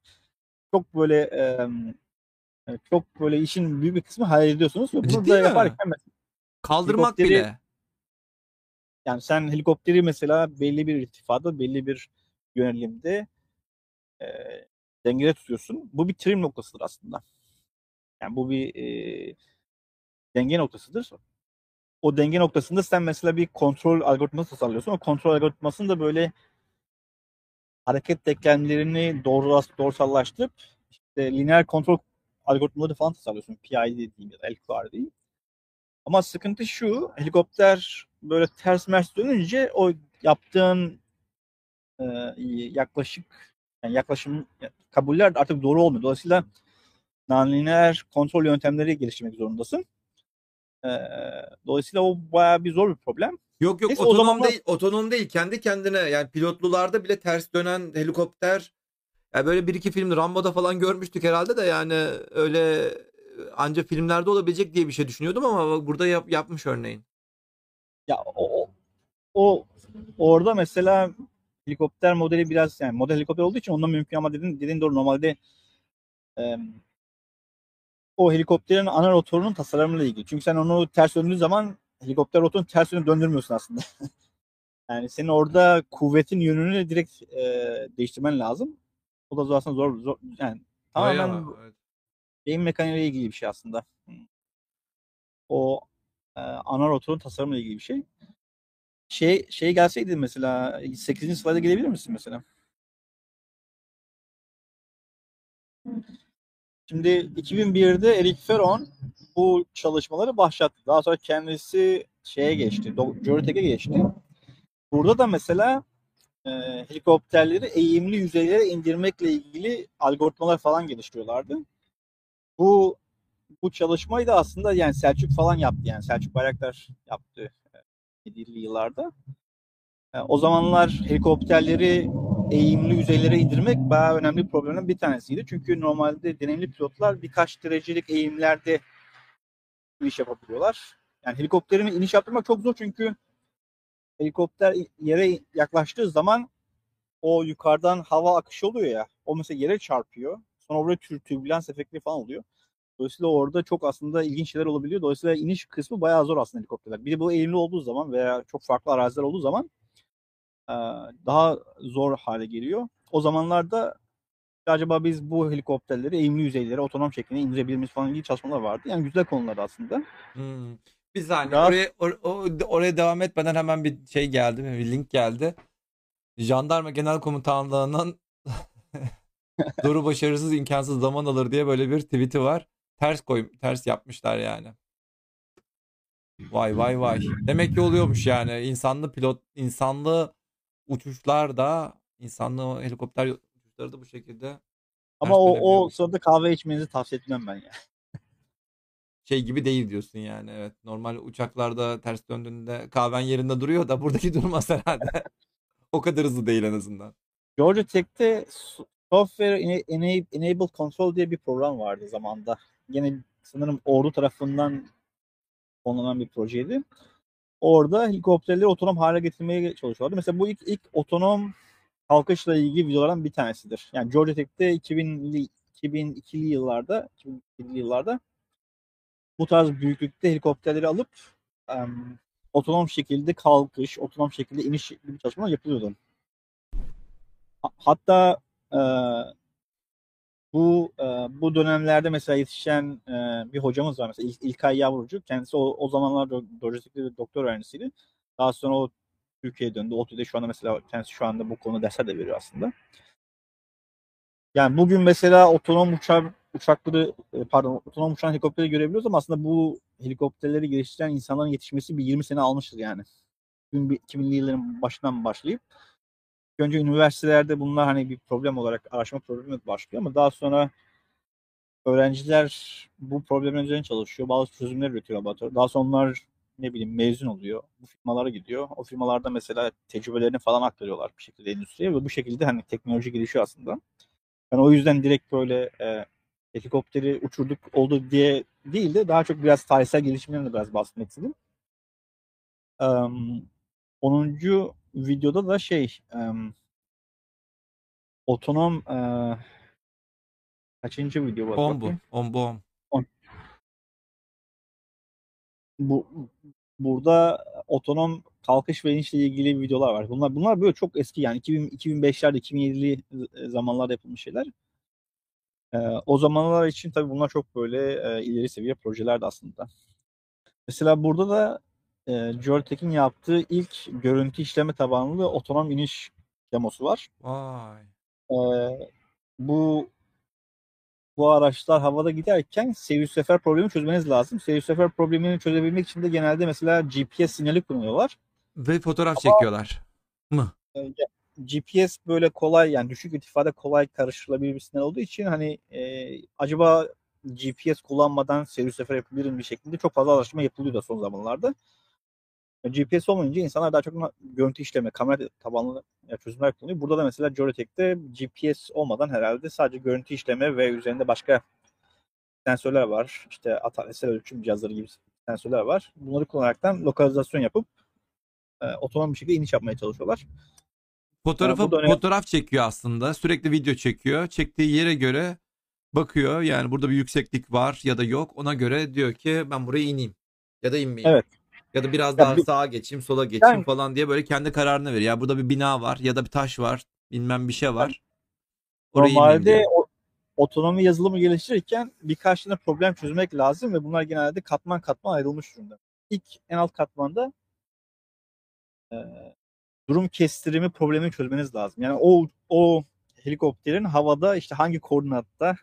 çok böyle e, çok böyle işin büyük bir kısmı hallediyorsunuz. Bunu da yaparken kaldırmak bile. Yani sen helikopteri mesela belli bir irtifada, belli bir yönelimde e, dengede tutuyorsun. Bu bir trim noktasıdır aslında. Yani bu bir e, denge noktasıdır. O denge noktasında sen mesela bir kontrol algoritması tasarlıyorsun. O kontrol algoritmasını da böyle hareket denklemlerini doğru, doğrusallaştırıp işte lineer kontrol algoritmaları falan tasarlıyorsun. PID diyeyim ya da LQR diyeyim. Ama sıkıntı şu, helikopter böyle ters mers dönünce o yaptığın e, yaklaşık yani yaklaşım kabuller artık doğru olmuyor. Dolayısıyla nonlineer kontrol yöntemleri geliştirmek zorundasın. E, dolayısıyla o bayağı bir zor bir problem. Yok yok Neyse, o otonom zamanlar- değil otonom değil kendi kendine yani pilotlularda bile ters dönen helikopter yani böyle bir iki film Rambo'da falan görmüştük herhalde de yani öyle anca filmlerde olabilecek diye bir şey düşünüyordum ama burada yap- yapmış örneğin. Ya o, o, o orada mesela helikopter modeli biraz yani model helikopter olduğu için ondan mümkün ama dediğin, dediğin doğru normalde e, o helikopterin ana rotorunun tasarımıyla ilgili. Çünkü sen onu ters döndüğün zaman helikopter rotorunu ters yöne döndürmüyorsun aslında. yani senin orada kuvvetin yönünü direkt e, değiştirmen lazım. O da aslında zor, zor yani tamamen Bayağı, evet. beyin mekaniğiyle ilgili bir şey aslında. O e, ana rotorun tasarımıyla ilgili bir şey. Şey şey gelseydi mesela 8. slayda gelebilir misin mesela? Şimdi 2001'de Eric Ferron bu çalışmaları başlattı. Daha sonra kendisi şeye geçti, Joytech'e geçti. Burada da mesela e, helikopterleri eğimli yüzeylere indirmekle ilgili algoritmalar falan geliştiriyorlardı. Bu bu çalışmayı da aslında yani Selçuk falan yaptı yani Selçuk Bayraktar yaptı e, 70'li yıllarda. E, o zamanlar helikopterleri eğimli yüzeylere indirmek bayağı önemli bir bir tanesiydi. Çünkü normalde deneyimli pilotlar birkaç derecelik eğimlerde iniş yapabiliyorlar. Yani helikopterin iniş yaptırmak çok zor çünkü helikopter yere yaklaştığı zaman o yukarıdan hava akışı oluyor ya. O mesela yere çarpıyor. Sonra orada tür türbülans efekti falan oluyor. Dolayısıyla orada çok aslında ilginç şeyler olabiliyor. Dolayısıyla iniş kısmı bayağı zor aslında helikopterler. Bir de bu eğimli olduğu zaman veya çok farklı araziler olduğu zaman daha zor hale geliyor. O zamanlarda acaba biz bu helikopterleri eğimli yüzeylere otonom şeklinde indirebilir miyiz falan ilgili çalışmalar vardı. Yani güzel konular aslında. Hmm. Bir saniye Daha- oraya, or- o- oraya devam etmeden hemen bir şey geldi bir link geldi. Jandarma Genel Komutanlığı'nın Zoru başarısız imkansız zaman alır diye böyle bir tweet'i var. Ters koy, ters yapmışlar yani. Vay vay vay. Demek ki oluyormuş yani. İnsanlı pilot, insanlı uçuşlar da, insanlı helikopter uçuşları da bu şekilde Ama o, o sırada kahve içmenizi tavsiye etmem ben ya. şey gibi değil diyorsun yani. Evet. Normal uçaklarda ters döndüğünde kahven yerinde duruyor da buradaki durmaz herhalde. o kadar hızlı değil en azından. Georgia Tech'te Software Ena- Ena- Enabled Control diye bir program vardı zamanda. Yine sanırım ordu tarafından fonlanan bir projeydi. Orada helikopterleri otonom hale getirmeye çalışıyorlardı. Mesela bu ilk, ilk otonom kalkışla ilgili videolardan bir tanesidir. Yani Georgia Tech'te 2000'li 2002'li yıllarda 2002'li yıllarda bu tarz büyüklükte helikopterleri alıp em, otonom şekilde kalkış, otonom şekilde iniş gibi çalışmalar yapılıyordu. Ha- Hatta e, bu e, bu dönemlerde mesela yetişen e, bir hocamız var mesela İl- İlkay Yavrucu. Kendisi o, o zamanlar do- Lojistik'te bir doktor öğrencisiydi. Daha sonra o Türkiye'ye döndü. ODTÜ'de şu anda mesela kendisi şu anda bu konuda dersler de veriyor aslında. Yani bugün mesela otonom uçak uçakları e, pardon otonom uçan helikopteri görebiliyoruz ama aslında bu helikopterleri geliştiren insanların yetişmesi bir 20 sene almıştır yani. 2000'li yılların başından başlayıp önce üniversitelerde bunlar hani bir problem olarak araştırma problemi başlıyor ama daha sonra öğrenciler bu problemin üzerine çalışıyor. Bazı çözümler üretiyor laboratuvar. Daha sonra onlar ne bileyim mezun oluyor. Bu firmalara gidiyor. O firmalarda mesela tecrübelerini falan aktarıyorlar bir şekilde endüstriye ve bu şekilde hani teknoloji gelişiyor aslında. Yani o yüzden direkt böyle e, helikopteri uçurduk oldu diye değil de daha çok biraz tarihsel gelişimlerine biraz bahsetmek istedim. Um, 10. videoda da şey em, otonom e, kaçıncı video var? On bu. bakayım? On bu. on. Bu burada otonom kalkış ve inişle ilgili videolar var. Bunlar bunlar böyle çok eski yani 2000 2005'lerde 2007'li zamanlarda yapılmış şeyler. Ee, o zamanlar için tabii bunlar çok böyle e, ileri seviye projelerdi aslında. Mesela burada da e, Georgitech'in yaptığı ilk görüntü işleme tabanlı otonom iniş demosu var. Vay. Ee, bu bu araçlar havada giderken seyir sefer problemi çözmeniz lazım. Seyir sefer problemini çözebilmek için de genelde mesela GPS sinyali kullanıyorlar. Ve fotoğraf çekiyorlar mı? Ee, GPS böyle kolay yani düşük irtifada kolay karıştırılabilir bir sinyal olduğu için hani e, acaba GPS kullanmadan seyir sefer yapabilir bir şeklinde çok fazla araştırma yapılıyor da son zamanlarda. GPS olmayınca insanlar daha çok görüntü işleme, kamera tabanlı çözümler kullanıyor. Burada da mesela Joytech'te GPS olmadan herhalde sadece görüntü işleme ve üzerinde başka sensörler var. İşte atarsal ölçüm cihazları gibi sensörler var. Bunları kullanaraktan lokalizasyon yapıp e, otonom bir şekilde iniş yapmaya çalışıyorlar. Fotoğrafı, Yani önemli. fotoğraf çekiyor aslında. Sürekli video çekiyor. Çektiği yere göre bakıyor. Yani burada bir yükseklik var ya da yok. Ona göre diyor ki ben buraya ineyim. Ya da inmeyeyim. Evet. Ya da biraz Ya daha bir- sağa geçeyim, sola geçeyim Yani- falan diye böyle kendi kararını veriyor. Ya burada bir bina var ya da bir taş var. Bilmem bir şey var. Normalde o, otonomi yazılımı geliştirirken birkaç tane problem çözmek lazım ve bunlar genelde katman katman ayrılmış durumda. İlk en alt katmanda e, durum kestirimi problemini çözmeniz lazım. Yani o o helikopterin havada işte hangi koordinatta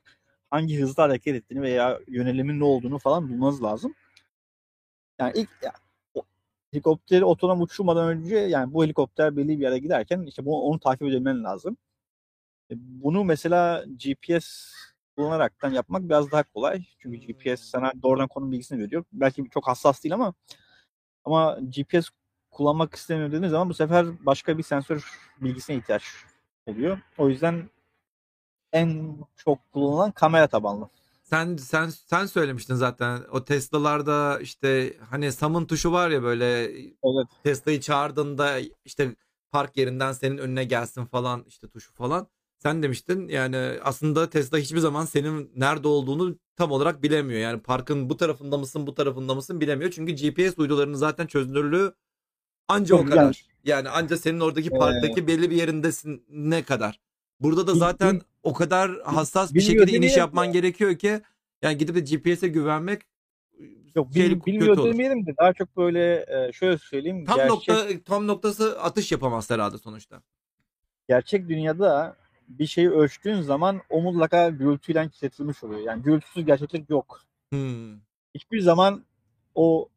hangi hızda hareket ettiğini veya yönelimin ne olduğunu falan bulmanız lazım. Yani ilk helikopteri otonom uçurmadan önce yani bu helikopter belli bir yere giderken işte bu, onu takip edebilmen lazım. E, Bunu mesela GPS kullanaraktan yapmak biraz daha kolay. Çünkü GPS sana doğrudan konum bilgisini veriyor. Belki çok hassas değil ama ama GPS kullanmak dediğiniz zaman bu sefer başka bir sensör bilgisine ihtiyaç oluyor. O yüzden en çok kullanılan kamera tabanlı. Sen sen sen söylemiştin zaten. O Tesla'larda işte hani summon tuşu var ya böyle Evet. Tesla'yı çağırdığında işte park yerinden senin önüne gelsin falan işte tuşu falan. Sen demiştin yani aslında Tesla hiçbir zaman senin nerede olduğunu tam olarak bilemiyor. Yani parkın bu tarafında mısın bu tarafında mısın bilemiyor. Çünkü GPS uydularının zaten çözünürlüğü anca o kadar. yani- Yani anca senin oradaki Ee, parktaki belli bir yerindesin ne kadar. Burada da bil- zaten bil- o kadar hassas bir şekilde iniş yapman gerekiyor ki yani gidip de GPS'e güvenmek Yok bil- şeyli- bilmiyor kötü olur. demeyelim de daha çok böyle e, şöyle söyleyeyim. Tam gerçek, nokta tam noktası atış yapamaz herhalde sonuçta. gerçek dünyada bir şeyi ölçtüğün zaman o mutlaka gürültüyle kilitlenmiş oluyor. Yani gürültüsüz gerçeklik yok. Hmm. hiçbir zaman o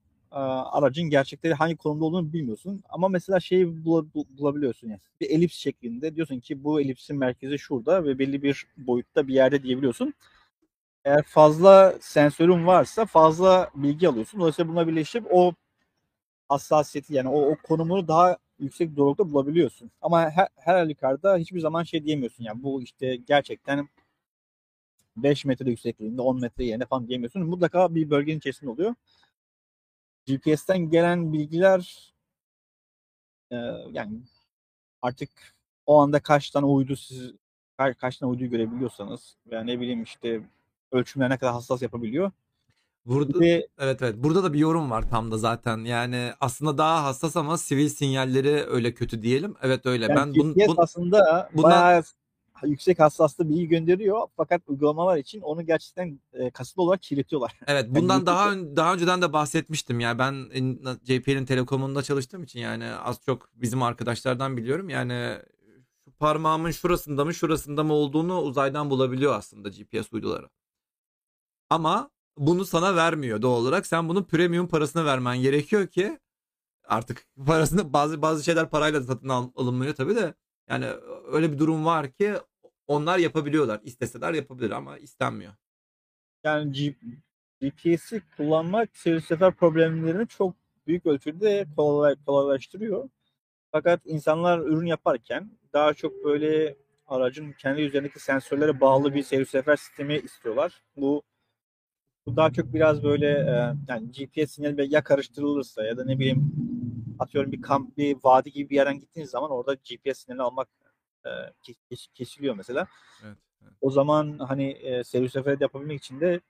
aracın gerçekleri hangi konumda olduğunu bilmiyorsun. Ama mesela şeyi bula- bu- bulabiliyorsun yani. Bir elips şeklinde diyorsun ki bu elipsin merkezi şurada ve belli bir boyutta bir yerde diyebiliyorsun. Eğer fazla sensörün varsa fazla bilgi alıyorsun. Dolayısıyla buna birleşip o hassasiyeti yani o, o konumunu daha yüksek doğrultuda bulabiliyorsun. Ama her, her halükarda hiçbir zaman şey diyemiyorsun yani bu işte gerçekten 5 metre yüksekliğinde 10 metre yerine falan diyemiyorsun. Mutlaka bir bölgenin içerisinde oluyor. GPS'ten gelen bilgiler e, yani artık o anda kaç tane uydu siz kaç, tane uyduyu görebiliyorsanız veya ne bileyim işte ölçümler ne kadar hassas yapabiliyor. Burada de evet evet burada da bir yorum var tam da zaten. Yani aslında daha hassas ama sivil sinyalleri öyle kötü diyelim. Evet öyle. yani ben bun, GPS bun- aslında bundan- bayağı yüksek hassaslı bilgi gönderiyor fakat uygulamalar için onu gerçekten e, kasıtlı olarak kirletiyorlar. evet bundan daha ön- daha önceden de bahsetmiştim. Yani ben JPL'in telekomunda çalıştığım için yani az çok bizim arkadaşlardan biliyorum. Yani şu parmağımın şurasında mı şurasında mı olduğunu uzaydan bulabiliyor aslında GPS uyduları. Ama bunu sana vermiyor doğal olarak. Sen bunun premium parasını vermen gerekiyor ki artık parasını bazı bazı şeyler parayla satın al, alınmıyor tabii de. Yani öyle bir durum var ki onlar yapabiliyorlar. İsteseler yapabilir ama istenmiyor. Yani G- GPS'i kullanmak seyir sefer problemlerini çok büyük ölçüde kolay, kolaylaştırıyor. Fakat insanlar ürün yaparken daha çok böyle aracın kendi üzerindeki sensörlere bağlı bir seyir sefer sistemi istiyorlar. Bu bu daha çok biraz böyle e, yani GPS sinyali ya karıştırılırsa ya da ne bileyim atıyorum bir kamp bir vadi gibi bir yerden gittiğiniz zaman orada GPS sinyali almak e, kes- kes- kesiliyor mesela. Evet. evet. O zaman hani e, seyir seferi de yapabilmek için de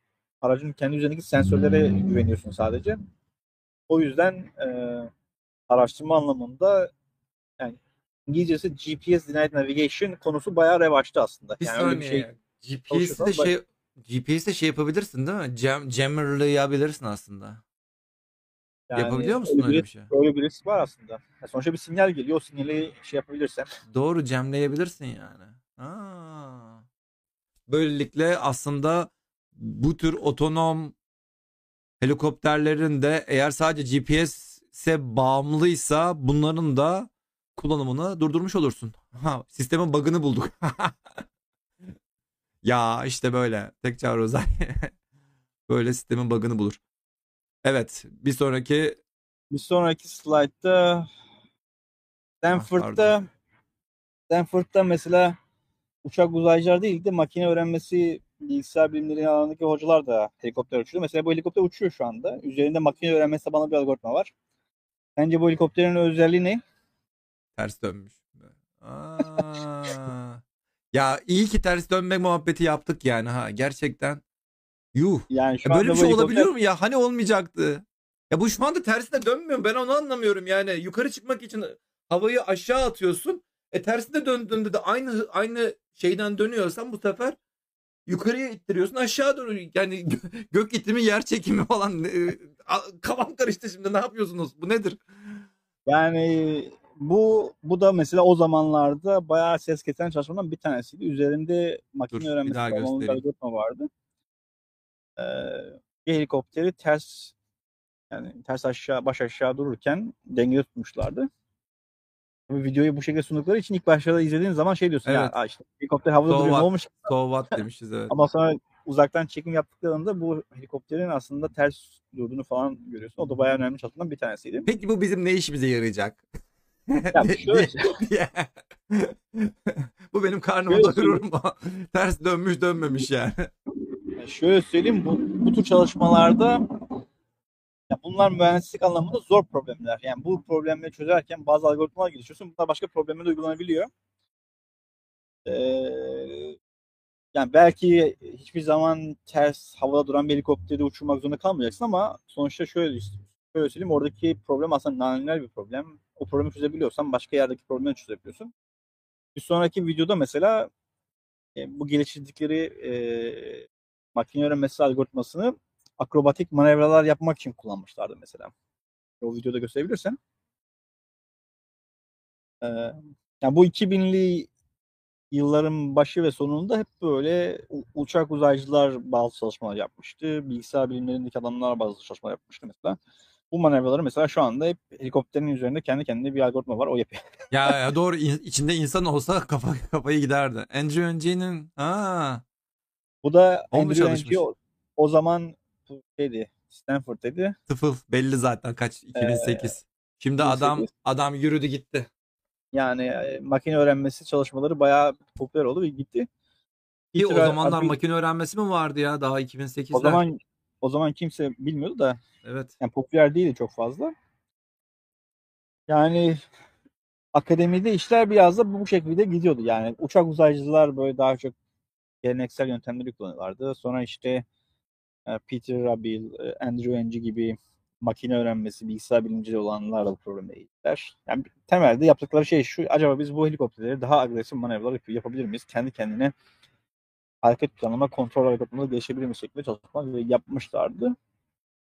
aracın kendi üzerindeki sensörlere güveniyorsun sadece. O yüzden e, araştırma anlamında yani İngilizcesi GPS Denied Navigation konusu bayağı revaçta aslında. Bir yani öyle bir şey GPS'i de çalışıyor şey GPS'de şey yapabilirsin değil mi? Jam, jammerlayabilirsin aslında. Yani Yapabiliyor musun öyle bir, bir şey? Öyle bir risk var aslında. Yani sonuçta bir sinyal geliyor. O sinyali şey yapabilirsen. Doğru jamleyebilirsin yani. Aa. Böylelikle aslında bu tür otonom helikopterlerin de eğer sadece GPS'e bağımlıysa bunların da kullanımını durdurmuş olursun. Ha, sistemin bug'ını bulduk. ya işte böyle. Tek çağrı uzay. böyle sistemin bug'ını bulur. Evet. Bir sonraki Bir sonraki slaytta Stanford'da pardon. Stanford'da mesela uçak uzaycılar değil de makine öğrenmesi bilgisayar bilimleri alanındaki hocalar da helikopter uçuyor. Mesela bu helikopter uçuyor şu anda. Üzerinde makine öğrenmesi tabanlı bir algoritma var. Bence bu helikopterin özelliği ne? ters dönmüş. Aa. ya iyi ki ters dönme muhabbeti yaptık yani ha gerçekten. Yuh. Yani şu Ya böyle bir şey olabiliyor mu ya? Hani olmayacaktı? Ya bu şu anda tersine dönmüyor. Ben onu anlamıyorum yani. Yukarı çıkmak için havayı aşağı atıyorsun. E tersine döndüğünde de aynı aynı şeyden dönüyorsan bu sefer yukarıya ittiriyorsun aşağı dönüyor. Yani gö- gök itimi yer çekimi falan. E, Kafam karıştı şimdi ne yapıyorsunuz? Bu nedir? Yani bu bu da mesela o zamanlarda bayağı ses getiren çalışmalardan bir tanesiydi. Üzerinde makine Dur, bir öğrenmesi daha bir göstereyim. algoritma vardı. Bir helikopteri ters yani ters aşağı baş aşağı dururken dengede tutmuşlardı. Bu videoyu bu şekilde sundukları için ilk başlarda izlediğin zaman şey diyorsun ya Evet. "Aa işte helikopter havada So duruyor ne olmuş? So what demişiz evet. Ama sonra uzaktan çekim yaptıklarında bu helikopterin aslında ters durduğunu falan görüyorsun. O da bayağı önemli çalışmalardan bir tanesiydi. Peki bu bizim ne işimize yarayacak? Ya şöyle- bu benim karnımı doyurur mu? Ters dönmüş dönmemiş yani. Yani şöyle söyleyeyim bu, bu tür çalışmalarda ya bunlar mühendislik anlamında zor problemler. Yani bu problemleri çözerken bazı algoritmalar geliştiriyorsun. Bunlar başka problemlere de uygulanabiliyor. Ee, yani belki hiçbir zaman ters havada duran bir helikopteri uçurmak zorunda kalmayacaksın ama sonuçta şöyle şöyle söyleyeyim oradaki problem aslında nonlinear bir problem. O problemi çözebiliyorsan başka yerdeki problemi çözebiliyorsun. Bir sonraki videoda mesela e, bu geliştirdikleri e, makine öğrenmesi algoritmasını akrobatik manevralar yapmak için kullanmışlardı mesela. O videoda gösterebilirsen. Ee, yani bu 2000'li yılların başı ve sonunda hep böyle uçak uzaycılar bazı çalışmalar yapmıştı. Bilgisayar bilimlerindeki adamlar bazı çalışmalar yapmıştı mesela. Bu manevraları mesela şu anda hep helikopterin üzerinde kendi kendine bir algoritma var. O yapıyor. Ya, ya doğru in- içinde insan olsa kafa kafayı giderdi. Andrew Ng'nin ha Bu da O mu Andrew çalışmış? O, o zaman şeydi Stanford'daydı. tıfıl belli zaten kaç 2008. Şimdi adam 2008. adam yürüdü gitti. Yani makine öğrenmesi çalışmaları bayağı popüler oldu ve gitti. Ki o zamanlar Abil- makine öğrenmesi mi vardı ya daha 2008'ler? o zaman o zaman kimse bilmiyordu da evet. yani popüler değildi çok fazla. Yani akademide işler biraz da bu şekilde gidiyordu. Yani uçak uzaycılar böyle daha çok geleneksel yöntemleri kullanıyorlardı. Sonra işte e, Peter Rabil, e, Andrew Ng gibi makine öğrenmesi, bilgisayar bilimci olanlarla bu probleme eğittiler. Yani temelde yaptıkları şey şu, acaba biz bu helikopterleri daha agresif manevralar yap- yapabilir miyiz? Kendi kendine hareket planlama, kontrol algoritmaları gelişebilir miyiz şeklinde çalışmalar yapmışlardı.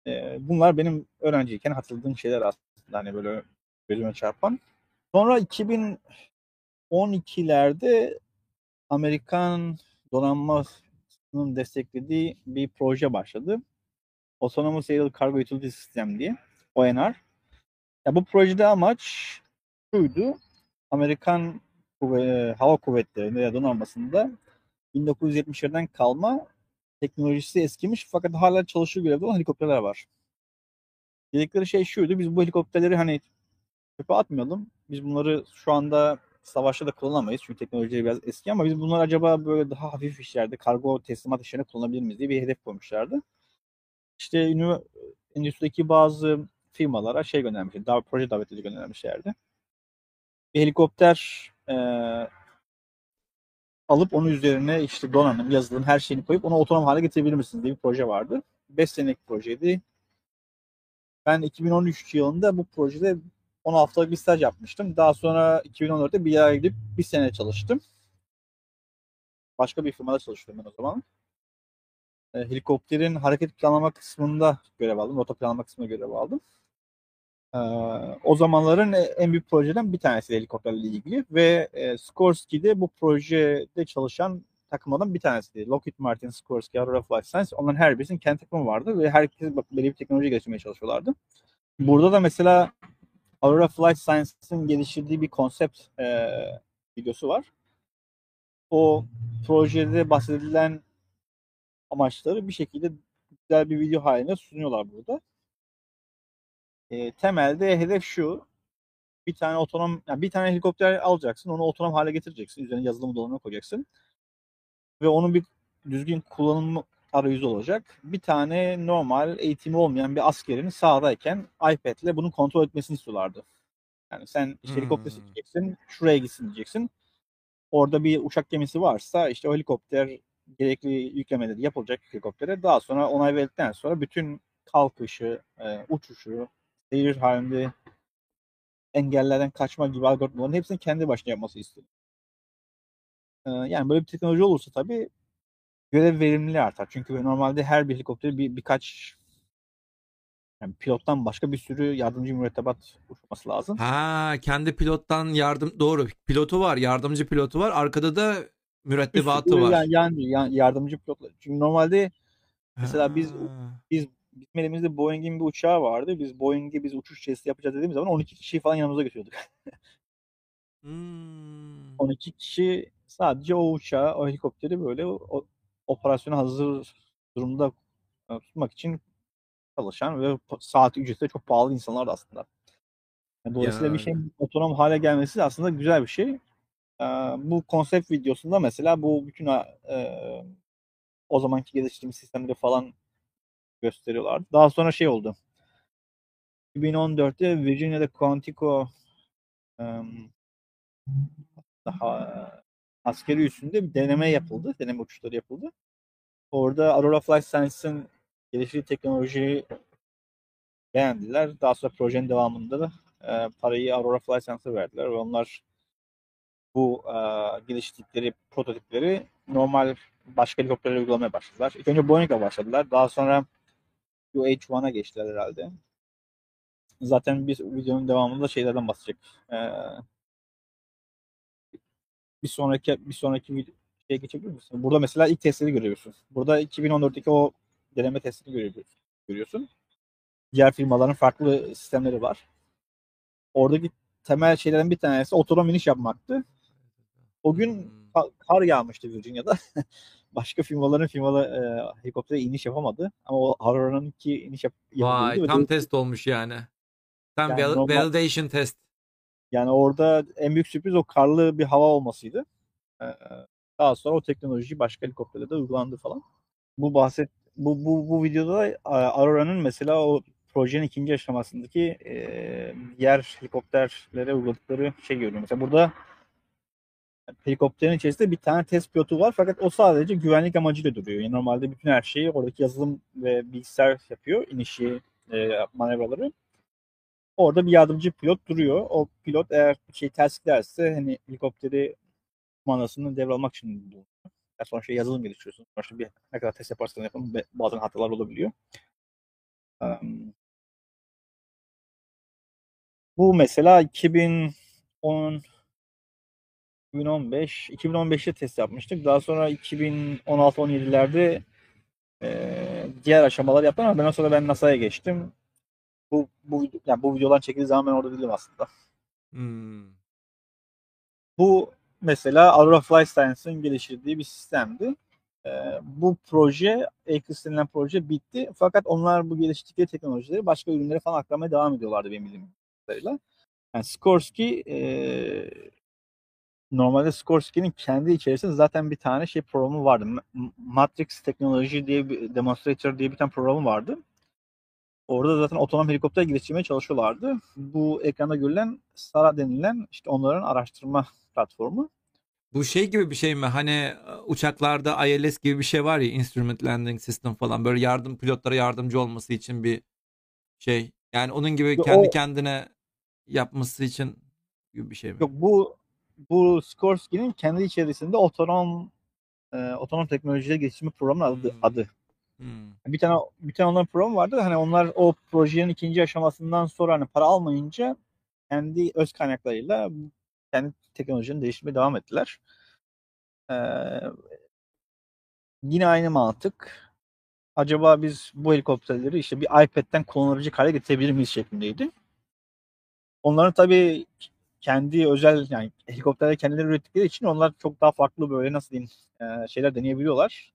E, bunlar benim öğrenciyken hatırladığım şeyler aslında hani böyle gözüme çarpan. Sonra 2012'lerde Amerikan donanmasının desteklediği bir proje başladı. Autonomous Aerial Cargo Utility System diye. ONR. Ya bu projede amaç şuydu. Amerikan kuvve- hava kuvvetlerinde ya donanmasında 1970'lerden kalma teknolojisi eskimiş fakat hala çalışır görevde olan helikopterler var. Dedikleri şey şuydu. Biz bu helikopterleri hani çöpe atmayalım. Biz bunları şu anda savaşta da kullanamayız. Çünkü teknoloji biraz eski ama biz bunları acaba böyle daha hafif işlerde, kargo teslimat işlerine kullanabilir miyiz diye bir hedef koymuşlardı. İşte endüstrideki bazı firmalara şey göndermişler, dav- proje davetleri göndermişlerdi. Bir helikopter e, alıp onun üzerine işte donanım, yazılım, her şeyini koyup onu otonom hale getirebilir misiniz diye bir proje vardı. 5 senelik projeydi. Ben 2013 yılında bu projede 10 haftalık bir staj yapmıştım. Daha sonra 2014'te bir yere gidip bir sene çalıştım. Başka bir firmada çalışıyordum ben o zaman. E, helikopterin hareket planlama kısmında görev aldım. Rota planlama kısmında görev aldım. E, o zamanların en büyük projeden bir tanesi helikopterle ilgili ve e, Skorsky'de bu projede çalışan takımlardan bir tanesiydi. Lockheed Martin, Sikorsky, Aurora Flight Science. Onların her birisinin kendi takımı vardı ve herkes belli bir teknoloji geliştirmeye çalışıyorlardı. Burada da mesela Aurora Flight Science'ın geliştirdiği bir konsept e, videosu var. O projede bahsedilen amaçları bir şekilde güzel bir video halinde sunuyorlar burada. E, temelde hedef şu. Bir tane otonom, yani bir tane helikopter alacaksın, onu otonom hale getireceksin. Üzerine yazılım donanımı koyacaksın. Ve onun bir düzgün kullanım arayüzü olacak. Bir tane normal eğitimi olmayan bir askerin sahadayken iPad'le bunu kontrol etmesini istiyorlardı. Yani sen işte helikopter Hmm. seçeceksin, şuraya gitsin diyeceksin. Orada bir uçak gemisi varsa işte o helikopter gerekli yüklemeleri yapılacak helikoptere. Daha sonra onay verdikten sonra bütün kalkışı, e, uçuşu, seyir halinde engellerden kaçma gibi algoritmaların hepsini kendi başına yapması istiyor. E, yani böyle bir teknoloji olursa tabii görev verimliliği artar. Çünkü normalde her bir helikopter bir birkaç yani pilottan başka bir sürü yardımcı mürettebat uçması lazım. Ha kendi pilottan yardım doğru. Pilotu var, yardımcı pilotu var. Arkada da mürettebatı sürü var. Yani, yani, yani yardımcı pilotlar. Çünkü normalde Mesela biz- Ha. biz bizim elimizde Boeing'in bir uçağı vardı. Biz Boeing'e biz uçuş testi yapacağız dediğimiz zaman 12 kişiyi falan yanımıza götürüyorduk. Hmm. 12 kişi sadece o uçağı, o helikopteri böyle o, operasyona hazır durumda e, tutmak için çalışan ve saat ücreti de çok pahalı insanlar da aslında. Yani dolayısıyla bir Ya. şeyin otonom hale gelmesi aslında güzel bir şey. Ee, bu konsept videosunda mesela bu bütün e, o zamanki geliştirdiğimiz sistemleri falan gösteriyorlardı. Daha sonra şey oldu. 2014'te Virginia'da Quantico em, daha askeri üssünde bir deneme yapıldı. Deneme uçuşları yapıldı. Orada Aurora Flight Science'ın geliştirdiği teknolojiyi beğendiler. Daha sonra projenin devamında da e, parayı Aurora Flight Science'a verdiler ve onlar bu e, geliştirdikleri prototipleri normal başka helikopterlere uygulamaya başladılar. İlk önce Boeing'le başladılar. Daha sonra UH-1'a geçtiler herhalde. Zaten biz videonun devamında şeylerden bahsedecek. E, bir sonraki bir sonraki şeye geçebilir misin? Burada mesela ilk testleri görüyorsun. Burada 2014'teki o deneme testini görüyorsun. Diğer firmaların farklı sistemleri var. Oradaki temel şeylerden bir tanesi otonom iniş yapmaktı. O gün Hmm. ka- kar yağmıştı Virginia'da. Başka firmaların firmalı e, helikoptere iniş yapamadı. Ama o Aurora'nınki iniş yap Vay yapabildi. ve tam de- test olmuş yani. Tam Yani normal- validation test. Yani orada en büyük sürpriz o karlı bir hava olmasıydı. Daha sonra o teknoloji başka helikopterlerde de uygulandı falan. Bu bahset bu bu bu videoda da Aurora'nın mesela o projenin ikinci aşamasındaki e, diğer helikopterlere uyguladıkları şey görüyorum. Mesela burada helikopterin içerisinde bir tane test pilotu var fakat o sadece güvenlik amacıyla duruyor. Yani normalde bütün her şeyi oradaki yazılım ve bilgisayar yapıyor. inişi, e, manevraları. Orada bir yardımcı pilot duruyor. O pilot eğer bir şey ters giderse hani helikopteri manasını devralmak için bulunuyor. Yani sonuçta yazılım geliştiriyorsun. Sonuçta bir ne kadar test yaparsan yapın bazen hatalar olabiliyor. Um, bu mesela 2010 2015 2015'te test yapmıştık. Daha sonra 2016-17'lerde e, diğer aşamalar yaptım ama ben o sırada ben NASA'ya geçtim. Bu bu yani bu videolar çekildiği zaman ben orada değilim aslında. Hmm. Bu mesela Aurora Flight Science'ın geliştirdiği bir sistemdi. Ee, bu proje, Acres denilen proje bitti. Fakat onlar bu geliştirdikleri teknolojileri başka ürünlere falan aktarmaya devam ediyorlardı benim bildiğim kadarıyla. Yani Sikorsky e, normalde Sikorsky'nin kendi içerisinde zaten bir tane şey programı vardı. Ma- Matrix teknoloji diye bir demonstrator diye bir tane programı vardı. Orada zaten otonom helikopter geliştirmeye çalışıyorlardı. Bu ekranda görülen SARA denilen işte onların araştırma platformu. Bu şey gibi bir şey mi? Hani e, uçaklarda ILS gibi bir şey var ya Instrument Landing System falan böyle yardım pilotlara yardımcı olması için bir şey. Yani onun gibi kendi o- kendine yapması için gibi bir şey mi? Yok bu bu Sikorsky'nin kendi içerisinde otonom e, otonom teknolojileri geliştirme programının adı, Hmm. adı. Hmm. Bir tane bir tane onların programı vardı. Hani onlar o projenin ikinci aşamasından sonra hani para almayınca kendi öz kaynaklarıyla kendi teknolojilerini değiştirmeye devam ettiler. Ee, yine aynı mantık. Acaba biz bu helikopterleri işte bir iPad'den kullanabilecek hale getirebilir miyiz şeklindeydi. Onların tabii kendi özel yani helikopterleri kendileri ürettikleri için onlar çok daha farklı böyle nasıl diyeyim e, şeyler deneyebiliyorlar.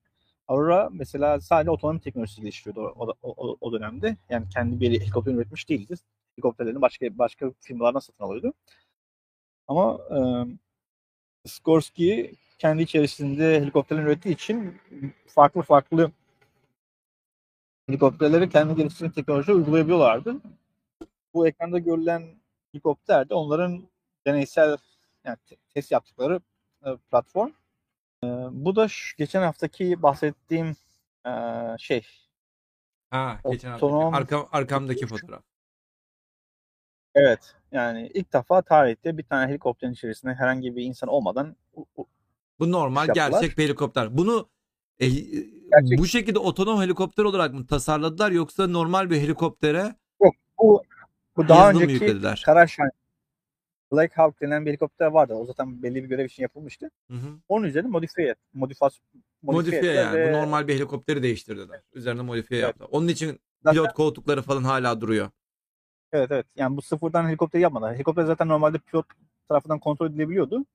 Aurora mesela sadece otonom teknolojisi geliştiriyordu o, o, o, dönemde. Yani kendi bir helikopter üretmiş değildi. Helikopterlerini başka başka firmalardan satın alıyordu. Ama e, Skorsky kendi içerisinde helikopterler ürettiği için farklı farklı helikopterleri kendi geliştirdiği teknoloji uygulayabiliyorlardı. Bu ekranda görülen helikopter de onların deneysel yani test yaptıkları platform. E, bu da şu, geçen haftaki bahsettiğim e, şey. Ha, geçen otonom... Arka, arkamdaki fotoğraf. Evet. Yani ilk defa tarihte bir tane helikopterin içerisinde herhangi bir insan olmadan bu normal gerçek bir helikopter. Bunu e, bu şekilde otonom helikopter olarak mı tasarladılar yoksa normal bir helikoptere Yok bu bu daha önceki Karaşan Black Hawk denen bir helikopter vardı. O zaten belli bir görev için yapılmıştı. Hı hı. Onun üzerine modifiye, modifas, modifiye, modifiye yani. Ve... Bu normal bir helikopteri değiştirdiler. Üzerine modifiye evet. yaptılar. Onun için zaten... pilot koltukları falan hala duruyor. Evet evet. Yani bu sıfırdan helikopter yapmadılar. Helikopter zaten normalde pilot tarafından kontrol edilebiliyordu.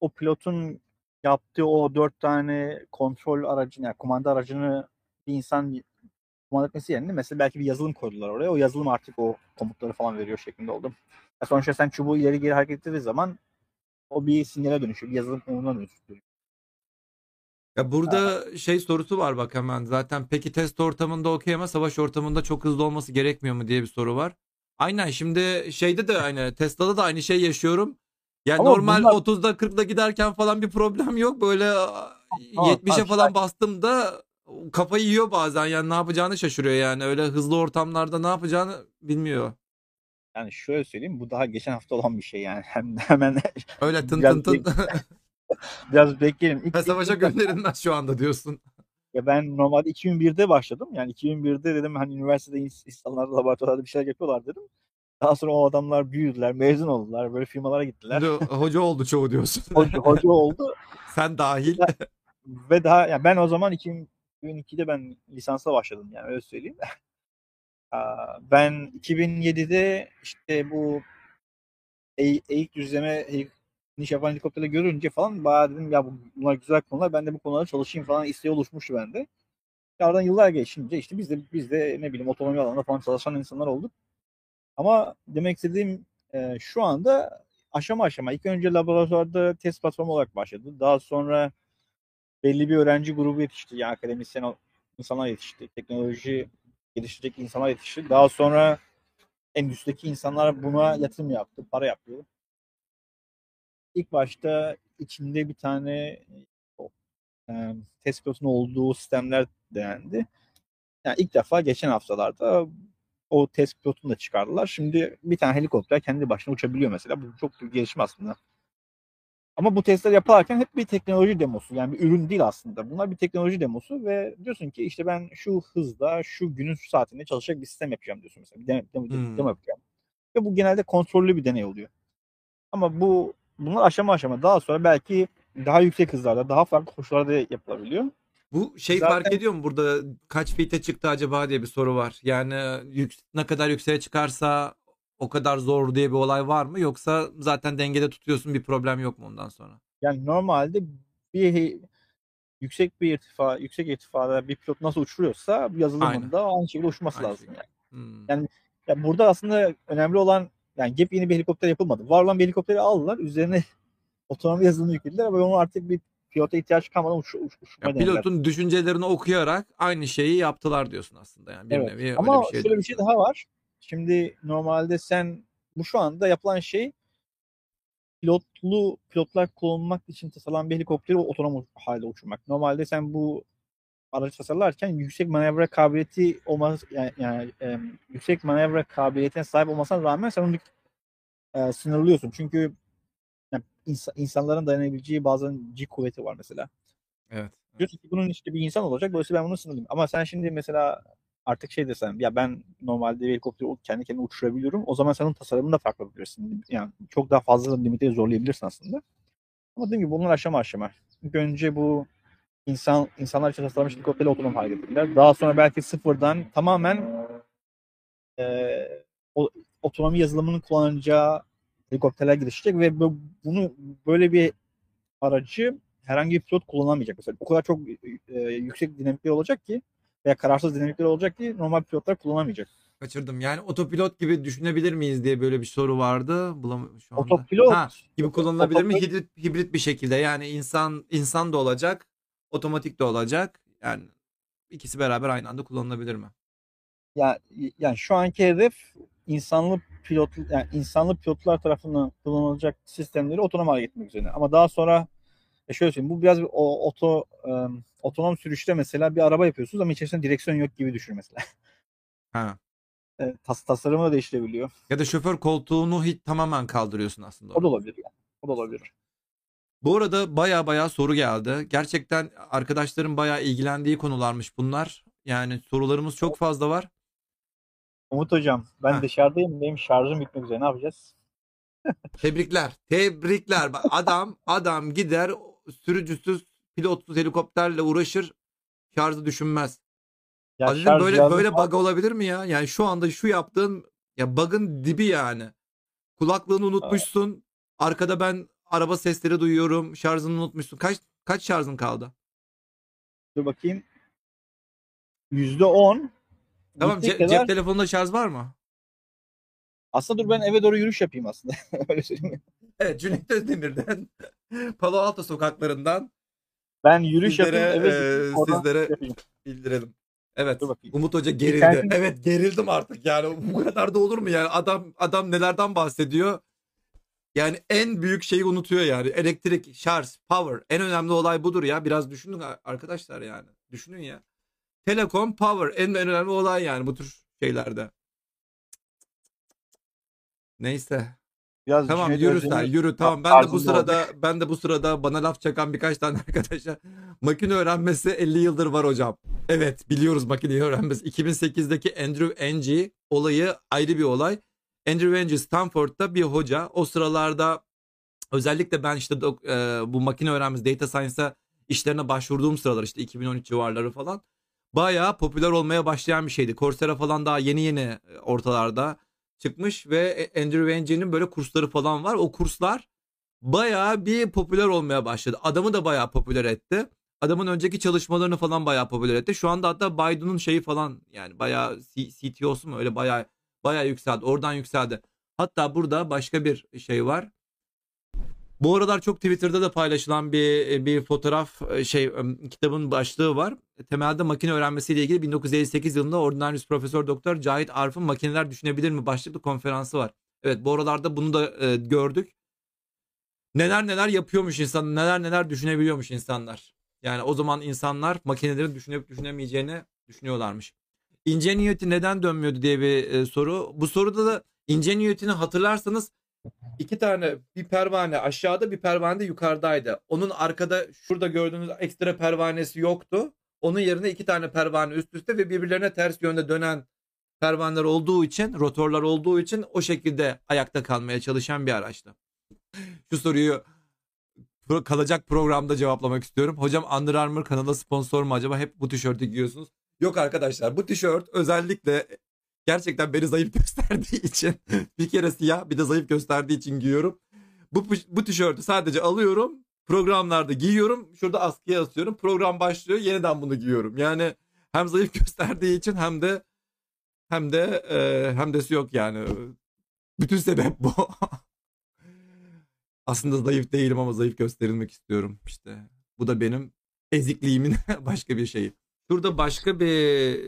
O pilotun yaptığı o dört tane kontrol aracını, yani kumanda aracını bir insan kumanda etmesi yerine mesela belki bir yazılım koydular oraya. O yazılım artık o komutları falan veriyor şeklinde oldu. Ya sonuçta sen çubuğu ileri geri hareket ettiği zaman o bir sinyale dönüşüyor. Bir yazılım konumuna dönüşüyor. Ya burada ha. şey sorusu var bak hemen zaten peki test ortamında okey ama savaş ortamında çok hızlı olması gerekmiyor mu diye bir soru var. Aynen şimdi şeyde de aynı Tesla'da da aynı şey yaşıyorum. Yani Ama normal bunlar... 30'da 40'da giderken falan bir problem yok. Böyle ha, 70'e falan bastım da kafayı yiyor bazen. Yani ne yapacağını şaşırıyor yani. Öyle hızlı ortamlarda ne yapacağını bilmiyor. Yani şöyle söyleyeyim bu daha geçen hafta olan bir şey yani. Hem hemen öyle tın tın tın. biraz bekleyelim. İlk, savaşa ilk... gönderilmez şu anda diyorsun. Ya ben normalde 2001'de başladım. Yani 2001'de dedim hani üniversitede insanlar laboratuvarda bir şeyler yapıyorlar dedim. Daha sonra o adamlar büyüdüler, mezun oldular, böyle firmalara gittiler. Hoca oldu çoğu diyorsun. hoca, hoca oldu. Sen dahil. Ve daha yani ben o zaman 2002'de ben lisansa başladım yani öyle söyleyeyim. Ben 2007'de işte bu eğik düzleme iniş yapan helikopterleri görünce falan bayağı dedim ya bunlar güzel konular ben de bu konularda çalışayım falan isteği oluşmuştu bende. Aradan yıllar geçince işte biz de biz de ne bileyim otonomi alanında falan çalışan insanlar olduk. Ama demek istediğim e, şu anda aşama aşama ilk önce laboratuvarda test platformu olarak başladı. Daha sonra belli bir öğrenci grubu yetişti. Yani akademisyen insanlar yetişti. Teknoloji geliştirecek insanlar yetişti. Daha sonra endüstrideki insanlar buna yatırım yaptı. Para yapıyor. İlk başta içinde bir tane e, olduğu sistemler denendi. Yani ilk defa geçen haftalarda o test pilotunu da çıkardılar. Şimdi bir tane helikopter kendi başına uçabiliyor mesela. Bu çok bir gelişme aslında. Ama bu testler yaparken hep bir teknoloji demosu. Yani bir ürün değil aslında. Bunlar bir teknoloji demosu ve diyorsun ki işte ben şu hızda, şu günün şu saatinde çalışacak bir sistem yapacağım diyorsun mesela. Bir deney, demo, hmm. demo yapacağım. Ve bu genelde kontrollü bir deney oluyor. Ama bu bunlar aşama aşama daha sonra belki daha yüksek hızlarda, daha farklı koşullarda yapılabiliyor. Bu şey Zaten... fark ediyor mu burada kaç fite çıktı acaba diye bir soru var. Yani yük, ne kadar yükseğe çıkarsa o kadar zor diye bir olay var mı? Yoksa zaten dengede tutuyorsun bir problem yok mu ondan sonra? Yani normalde bir yüksek bir irtifa, yüksek irtifada bir pilot nasıl uçuruyorsa yazılımında aynı, aynı şekilde uçması aynı lazım şekilde. yani. Hmm. Yani ya burada aslında önemli olan yani gep yeni bir helikopter yapılmadı. Var olan bir helikopteri aldılar. Üzerine otonom yazılımı yüklediler ama onu artık bir pilota ihtiyaç kalmadan uç, uç, uçmaya Pilotun düşüncelerini okuyarak aynı şeyi yaptılar diyorsun aslında. Yani bir evet. nevi Ama öyle bir şey şöyle bir şey daha var. Şimdi normalde sen bu şu anda yapılan şey pilotlu pilotlar kullanmak için tasarlanan bir helikopteri otonom halde uçurmak. Normalde sen bu aracı tasarlarken yüksek manevra kabiliyeti olması yani, yani e, yüksek manevra kabiliyetine sahip olmasına rağmen sen onu e, sınırlıyorsun. Çünkü yani ins- insanların dayanabileceği bazen G kuvveti var mesela. Evet. Diyorsun ki bunun işte bir insan olacak. Dolayısıyla ben bunu sınırlayayım. Ama sen şimdi mesela artık şey desem ya ben normalde bir helikopteri kendi kendine uçurabiliyorum. O zaman senin tasarımını da farklı yapabilirsin. Yani çok daha fazla limite zorlayabilirsin aslında. Ama dediğim gibi bunlar aşama aşama. Önce bu insan insanlar için tasarlanmış helikopterle otonom hareket ederler. Daha sonra belki sıfırdan tamamen e, o, otonomi yazılımının kullanacağı helikopterler gelişecek ve bu, bunu böyle bir aracı herhangi bir pilot kullanamayacak mesela. O kadar çok e, yüksek dinamikler olacak ki veya kararsız dinamikler olacak ki normal pilotlar kullanamayacak. Kaçırdım. Yani otopilot gibi düşünebilir miyiz diye böyle bir soru vardı. Bulam şu anda. Otopilot Ha, gibi kullanılabilir mi? otopilot- Hibrit, hibrit bir şekilde. Yani insan insan da olacak, otomatik de olacak. Yani ikisi beraber aynı anda kullanılabilir mi? yani, yani şu anki hedef insanlı pilot yani insanlı pilotlar tarafından kullanılacak sistemleri otonom hale getirmek üzerine. Ama daha sonra e şöyle söyleyeyim bu biraz bir o, oto e, otonom sürüşte mesela bir araba yapıyorsunuz ama içerisinde direksiyon yok gibi düşün mesela. Ha. E, tas, tasarımı da değiştirebiliyor. Ya da şoför koltuğunu hiç tamamen kaldırıyorsun aslında. O da olabilir yani. O da olabilir. Bu arada baya baya soru geldi. Gerçekten arkadaşların baya ilgilendiği konularmış bunlar. Yani sorularımız çok fazla var. Umut hocam ben Ha. dışarıdayım. Benim şarjım bitmek üzere. Ne yapacağız? Tebrikler. Tebrikler. Adam adam gider sürücüsüz pilotsuz helikopterle uğraşır. Şarjı düşünmez. Ya Aziz'im şarj böyle böyle bug olabilir mi ya? Yani şu anda şu yaptığın ya bug'ın dibi yani. Kulaklığını unutmuşsun. Arkada ben araba sesleri duyuyorum. Şarjını unutmuşsun. Kaç kaç şarjın kaldı? Dur bakayım. Yüzde on. Tamam ce- kadar- cep telefonunda şarj var mı? Aslında dur ben eve doğru yürüyüş yapayım aslında. Öyle söyleyeyim. Evet Cüneyt Özdemir'den Palo Alto sokaklarından Ben yürüyüş Sizlere, yapayım. Eve e, sizlere- yapayım. bildirelim. Evet. Umut Hoca gerildi. Evet gerildim artık yani bu kadar da olur mu yani adam adam nelerden bahsediyor? Yani en büyük şeyi unutuyor yani. Elektrik, şarj, power. En önemli olay budur ya. Biraz düşünün arkadaşlar yani. Düşünün ya. Telekom, power. En önemli olay yani bu tür şeylerde. Neyse. Biraz Tamam yürü Özdemir- sen yürü tamam ben de bu sırada ben de bu sırada bana laf çakan birkaç tane arkadaşa makine öğrenmesi 50 yıldır var hocam. Evet biliyoruz makine öğrenmesi. 2008'deki Andrew Ng olayı ayrı bir olay. Andrew Ng Stanford'da bir hoca. O sıralarda özellikle ben işte dok- e, bu makine öğrenmesi data science'a işlerine başvurduğum sıralar işte 2013 civarları falan bayağı popüler olmaya başlayan bir şeydi. Coursera falan daha yeni yeni e, ortalarda çıkmış ve Andrew Ng'nin böyle kursları falan var. O kurslar bayağı bir popüler olmaya başladı. Adamı da bayağı popüler etti. Adamın önceki çalışmalarını falan bayağı popüler etti. Şu anda hatta Baidu'nun şeyi falan yani bayağı CTO'su mu öyle bayağı bayağı yükseldi. Oradan yükseldi. Hatta burada başka bir şey var. Bu aralar çok Twitter'da da paylaşılan bir bir fotoğraf şey kitabın başlığı var. Temelde makine öğrenmesiyle ilgili 1958 yılında Ordinarius Profesör Doktor Cahit Arf'ın makineler düşünebilir mi başlıklı konferansı var. Evet bu aralarda bunu da e, gördük. Neler neler yapıyormuş insan, neler neler düşünebiliyormuş insanlar. Yani o zaman insanlar makinelerin düşünüp düşünemeyeceğini düşünüyorlarmış. Ingenuity neden dönmüyordu diye bir e, soru. Bu soruda da Ingenuity'ni hatırlarsanız iki tane bir pervane aşağıda bir pervane de yukarıdaydı. Onun arkada şurada gördüğünüz ekstra pervanesi yoktu. Onun yerine iki tane pervane üst üste ve birbirlerine ters yönde dönen pervaneler olduğu için, rotorlar olduğu için o şekilde ayakta kalmaya çalışan bir araçtı. Şu soruyu kalacak programda cevaplamak istiyorum. Hocam Under Armour kanala sponsor mu acaba? Hep bu tişörtü giyiyorsunuz. Yok arkadaşlar bu tişört özellikle gerçekten beni zayıf gösterdiği için bir kere siyah bir de zayıf gösterdiği için giyiyorum. Bu, bu tişörtü sadece alıyorum programlarda giyiyorum şurada askıya asıyorum program başlıyor yeniden bunu giyiyorum. Yani hem zayıf gösterdiği için hem de hem de e, hem desi yok yani. Bütün sebep bu. Aslında zayıf değilim ama zayıf gösterilmek istiyorum işte. Bu da benim ezikliğimin başka bir şeyi. Şurada başka bir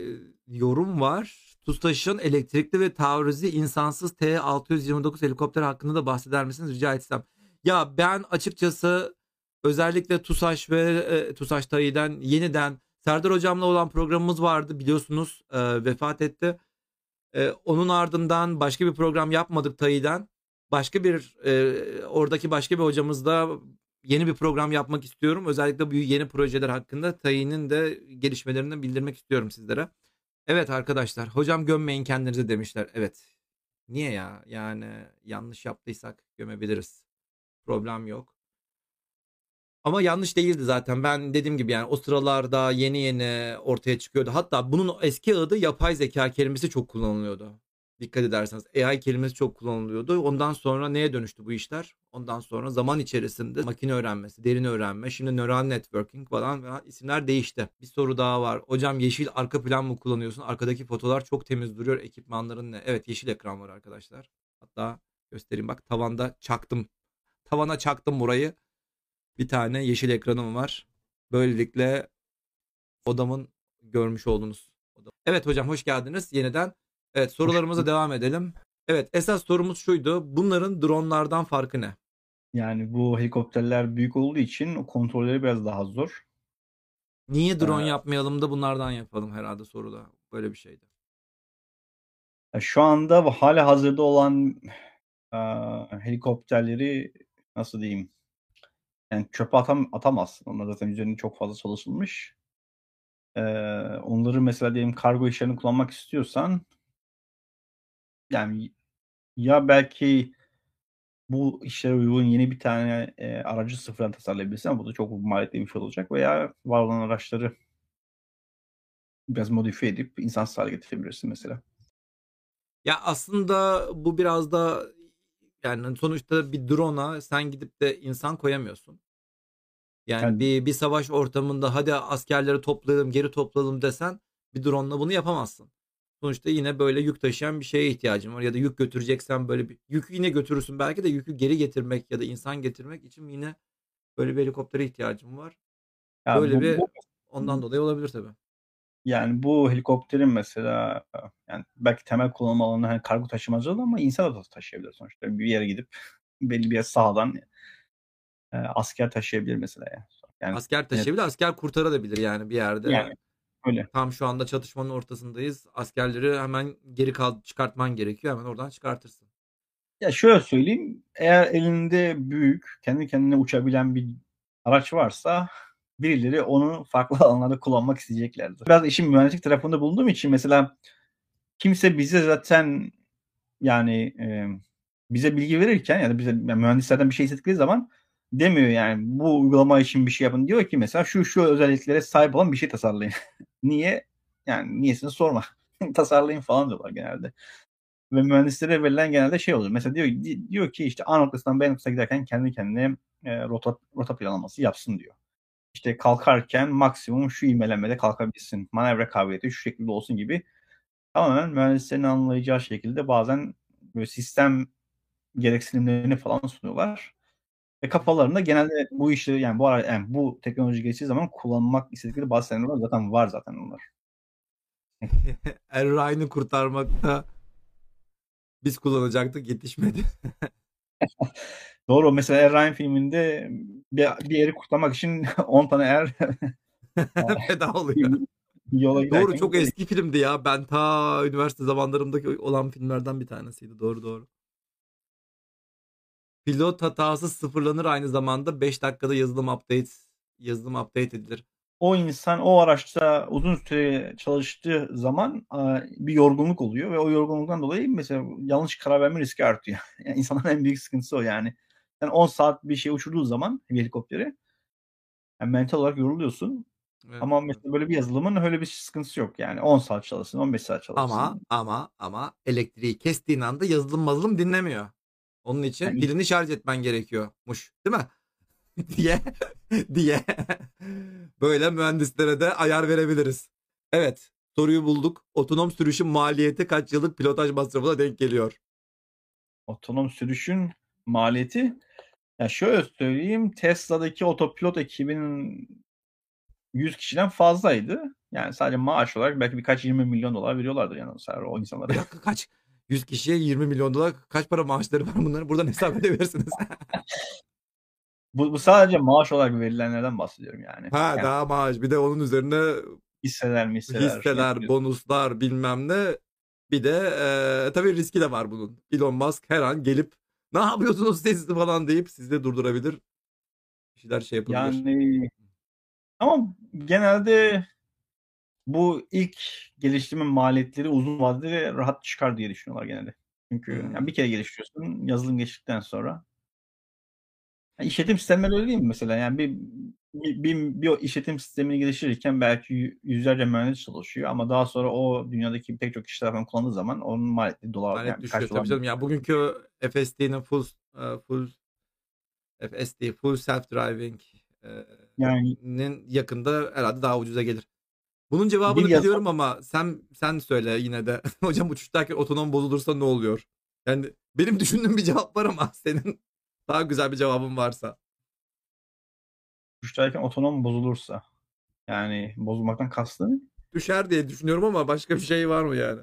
yorum var. TUSAŞ'ın elektrikli ve taarruzi insansız T-629 helikopter hakkında da bahseder misiniz rica etsem. Ya ben açıkçası özellikle TUSAŞ ve e, TUSAŞ TAİ'den yeniden Serdar Hocam'la olan programımız vardı biliyorsunuz e, vefat etti. E, onun ardından başka bir program yapmadık TAİ'den. Başka bir e, oradaki başka bir hocamızla yeni bir program yapmak istiyorum. Özellikle bu yeni projeler hakkında TAİ'nin de gelişmelerini bildirmek istiyorum sizlere. Evet arkadaşlar hocam gömmeyin kendinizi demişler. Evet. Niye ya? Yani yanlış yaptıysak gömebiliriz. Problem yok. Ama yanlış değildi zaten. Ben dediğim gibi yani o sıralarda yeni yeni ortaya çıkıyordu. Hatta bunun eski adı yapay zeka kelimesi çok kullanılıyordu. Dikkat ederseniz AI kelimesi çok kullanılıyordu. Ondan sonra neye dönüştü bu işler? Ondan sonra zaman içerisinde makine öğrenmesi, derin öğrenme, şimdi neural networking falan falan isimler değişti. Bir soru daha var. Hocam yeşil arka plan mı kullanıyorsun? Arkadaki fotolar çok temiz duruyor. Ekipmanların ne? Evet yeşil ekran var arkadaşlar. Hatta göstereyim bak tavanda çaktım. Tavana çaktım burayı. Bir tane yeşil ekranım var. Böylelikle odamın görmüş olduğunuz. Evet hocam hoş geldiniz yeniden. Evet sorularımıza devam edelim. Evet esas sorumuz şuydu. Bunların dronlardan farkı ne? Yani bu helikopterler büyük olduğu için kontrolleri biraz daha zor. Niye drone Ee, yapmayalım da bunlardan yapalım herhalde soruda. Böyle bir şeydi. Ya Şu anda hala hazırda olan e, helikopterleri nasıl diyeyim? Yani çöpe atam, atamazsın. Onlar zaten üzerine çok fazla çalışılmış. Ee, onları mesela diyelim kargo işlerini kullanmak istiyorsan yani ya belki bu işlere uygun yeni bir tane e, aracı sıfırdan tasarlayabilirsin ama bu da çok maliyetli bir şey olacak veya var olan araçları biraz modifiye edip insansız hale getirebilirsin mesela. Ya aslında bu biraz da yani sonuçta bir drone'a sen gidip de insan koyamıyorsun. Yani Yani bir bir savaş ortamında hadi askerleri toplayalım, geri toplayalım desen bir drone'la bunu yapamazsın. Sonuçta yine böyle yük taşıyan bir şeye ihtiyacın var ya da yük götüreceksen böyle bir yükü yine götürürsün belki de yükü geri getirmek ya da insan getirmek için yine böyle bir helikoptere ihtiyacın var. ya Böyle bu, bir bu ondan dolayı olabilir tabii. yani bu helikopterin mesela yani belki temel kullanım alanı hani kargo taşımacılığı ama insan da taşıyabilir sonuçta. Bir yere gidip belli bir yere sahadan e, asker taşıyabilir mesela. Yani. Yani Asker taşıyabilir, asker kurtarabilir yani bir yerde. yani öyle. Tam şu anda çatışmanın ortasındayız. Askerleri hemen geri kal çıkartman gerekiyor. Hemen oradan çıkartırsın. Ya şöyle söyleyeyim. Eğer elinde büyük, kendi kendine uçabilen bir araç varsa birileri onu farklı alanlarda kullanmak isteyeceklerdir. Biraz işin mühendislik tarafında bulunduğum için mesela kimse bize zaten yani e, bize bilgi verirken ya da bize yani mühendislerden bir şey istedikleri zaman demiyor yani bu uygulama için bir şey yapın. Diyor ki mesela şu şu özelliklere sahip olan bir şey tasarlayın. Niye? Yani niyesini sorma. tasarlayın falan diyorlar genelde. Ve mühendislere verilen genelde şey oluyor. Mesela diyor di- diyor ki işte A noktasından B noktasına giderken kendi kendine e, rota, rota planlaması yapsın diyor. İşte kalkarken maksimum şu ivmelemede kalkabilsin. Manevra kabiliyeti şu şekilde olsun gibi tamamen mühendislerin anlayacağı şekilde bazen böyle sistem gereksinimlerini falan sunuyorlar. Ve kafalarında genelde bu işi yani bu ara, yani bu teknoloji geçtiği zaman kullanmak istedikleri bazı senaryolar zaten var zaten onlar. Er Ryan'ı kurtarmakta biz kullanacaktık yetişmedi. Doğru. Mesela Er Ryan filminde bir, bir yeri kurtarmak için 10 tane er Feda oluyor. yola Doğru çok eski filmdi ya. Ben ta üniversite zamanlarımdaki olan filmlerden bir tanesiydi. Doğru doğru. Pilot hatası sıfırlanır aynı zamanda 5 dakikada yazılım update yazılım update edilir. o insan o araçta uzun süre çalıştığı zaman a, bir yorgunluk oluyor ve o yorgunluktan dolayı mesela yanlış karar verme riski artıyor. Yani insanların en büyük sıkıntısı o yani. Sen 10 saat bir şey uçurduğu zaman bir helikopteri yani mental olarak yoruluyorsun. Evet, Ama mesela böyle bir yazılımın öyle bir sıkıntısı yok yani. 10 saat çalışsın, 15 saat çalışsın. Ama ama ama elektriği kestiğin anda yazılım mazılım dinlemiyor. Onun için Yani- pilini şarj etmen gerekiyormuş. Değil mi? diye diye böyle mühendislere de ayar verebiliriz. Evet soruyu bulduk. Otonom sürüşün maliyeti kaç yıllık pilotaj masrafına denk geliyor? otonom sürüşün maliyeti ya şöyle söyleyeyim Tesla'daki otopilot ekibinin 100 kişiden fazlaydı. Yani sadece maaş olarak belki birkaç 20 milyon dolar veriyorlardır yani o Bir insanlara. dakika kaç? 100 kişiye 20 milyon dolar kaç para maaşları var bunların? Buradan hesap edebilirsiniz. bu, bu sadece maaş olarak verilenlerden bahsediyorum yani. ha yani daha maaş. Bir de onun üzerine hisseler, hisseler. hisseler, bonuslar bilmem ne. Bir de e, tabii riski de var bunun. Elon Musk her an gelip ne yapıyorsunuz siz falan deyip sizi de durdurabilir. Bir şeyler şey yapabilir. Yani ama genelde bu ilk geliştirme maliyetleri uzun vadede rahat çıkar diye düşünüyorlar genelde. Çünkü yani bir kere geliştiriyorsun yazılım geçtikten sonra Ha, işletim sistemleri öyle değil mi mesela? Yani bir bir, bir, bir işletim sistemini geliştirirken belki yüzlerce mühendis çalışıyor ama daha sonra o dünyadaki pek çok kişi tarafından kullandığı zaman onun maliyeti dolar Maliyet yani düşüyor kaç tabii dolar canım. Ya bugünkü FSD'nin full e, full FSD full self driving Yani- nin yakında herhalde daha ucuza gelir. Bunun cevabını Bir yasa- biliyorum ama sen sen söyle yine de. Hocam uçuştayken otonom bozulursa ne oluyor? Yani benim düşündüğüm bir cevap var ama senin daha güzel bir cevabın varsa. uçuştayken otonom bozulursa yani bozulmaktan kastın Düşer diye düşünüyorum ama başka bir şey var mı yani?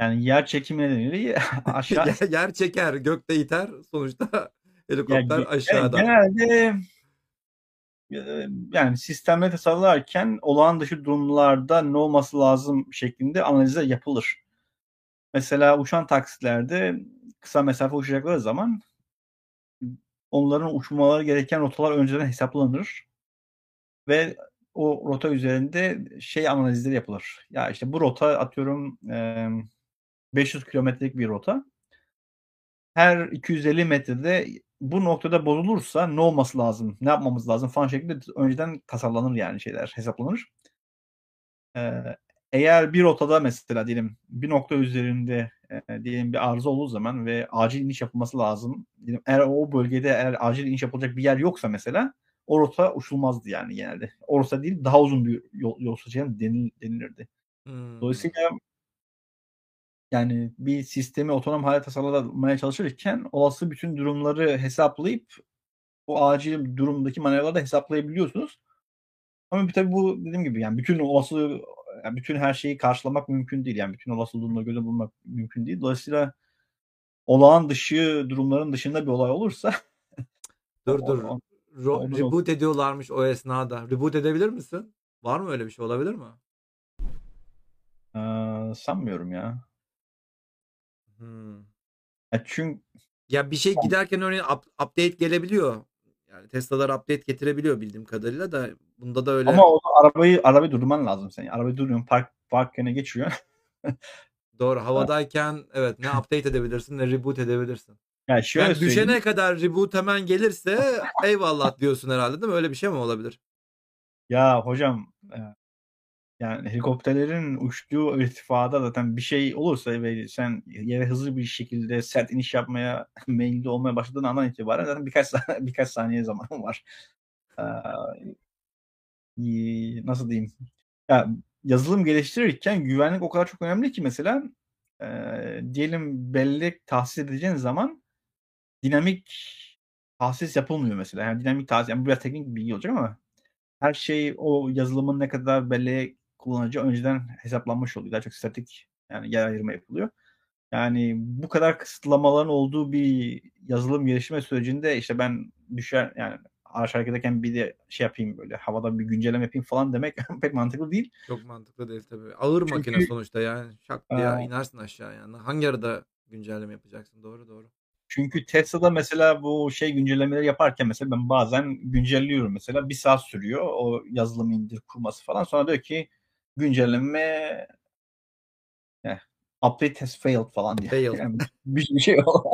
yani yer çekimi nedeniyle aşağı Yer- Yer çeker, gökte iter. Sonuçta Ya helikopter ge- aşağıda. Genelde yani sistemleri tasarlarken olağan dışı durumlarda ne olması lazım şeklinde analizler yapılır. Mesela uçan taksitlerde kısa mesafe uçacakları zaman onların uçmaları gereken rotalar önceden hesaplanır ve o rota üzerinde şey analizleri yapılır. Ya işte bu rota atıyorum e, 500 kilometrelik bir rota. Her 250 metrede bu noktada bozulursa ne olması lazım, ne yapmamız lazım falan şeklinde önceden tasarlanır yani şeyler, hesaplanır. Ee, eğer bir rotada mesela diyelim bir nokta üzerinde e, diyelim bir arıza olduğu zaman ve acil iniş yapılması lazım. Diyelim, eğer o bölgede eğer acil iniş yapılacak bir yer yoksa mesela o rota uçulmazdı yani genelde. O rota değil daha uzun bir yol, yol seçeneği denil, denilirdi. Hmm. Dolayısıyla yani bir sistemi otonom hale tasarlamaya çalışırken olası bütün durumları hesaplayıp o acil durumdaki manevraları da hesaplayabiliyorsunuz. Ama tabii bu dediğim gibi yani bütün olası yani bütün her şeyi karşılamak mümkün değil. Yani bütün olası durumları göze bulmak mümkün değil. Dolayısıyla olağan dışı durumların dışında bir olay olursa Dur dur. o- Ro- Ondan reboot ediyorlarmış o esnada. Reboot edebilir misin? Var mı öyle bir şey? Olabilir mi? eee, sanmıyorum ya. Hmm. Ya çünkü Ya bir şey giderken örneğin up- update gelebiliyor. Yani Tesla'lar update getirebiliyor bildiğim kadarıyla da bunda da öyle ama o arabayı arabayı durdurman lazım sen. Arabayı duruyorsun park park yerine geçiyor. doğru havadayken evet ne update edebilirsin ne reboot edebilirsin. Yani şöyle Yani söyleyeyim. düşene kadar reboot hemen gelirse eyvallah diyorsun herhalde değil mi? Öyle bir şey mi olabilir? Ya hocam e, yani helikopterlerin uçtuğu irtifada zaten bir şey olursa ve sen yere hızlı bir şekilde sert iniş yapmaya meyilli olmaya başladığın andan itibaren zaten birkaç saniye, birkaç saniye zaman var. Ee, nasıl diyeyim? Ya yazılım geliştirirken güvenlik o kadar çok önemli ki mesela e, diyelim bellek tahsis edeceğin zaman dinamik tahsis yapılmıyor mesela. Yani dinamik tahsis yani bu biraz teknik bir bilgi olacak ama her şey o yazılımın ne kadar belleğe kullanacağı önceden hesaplanmış oluyor. Daha çok statik yani yer ayırma yapılıyor. Yani bu kadar kısıtlamaların olduğu bir yazılım geliştirme sürecinde işte ben düşer yani araç hareket ederken bir de şey yapayım böyle havada bir güncelleme yapayım falan demek pek mantıklı değil. Çok mantıklı değil tabii. Ağır Çünkü- makine sonuçta yani. Şak diye Aa. inersin aşağı yani. Hangi arada güncelleme yapacaksın? Doğru doğru. Çünkü Tesla'da mesela bu şey güncellemeleri yaparken mesela ben bazen güncelliyorum mesela bir saat sürüyor o yazılımı indir kurması falan sonra diyor ki güncelleme eh, update has failed falan diye. Failed. Yani bir, bir şey oldu.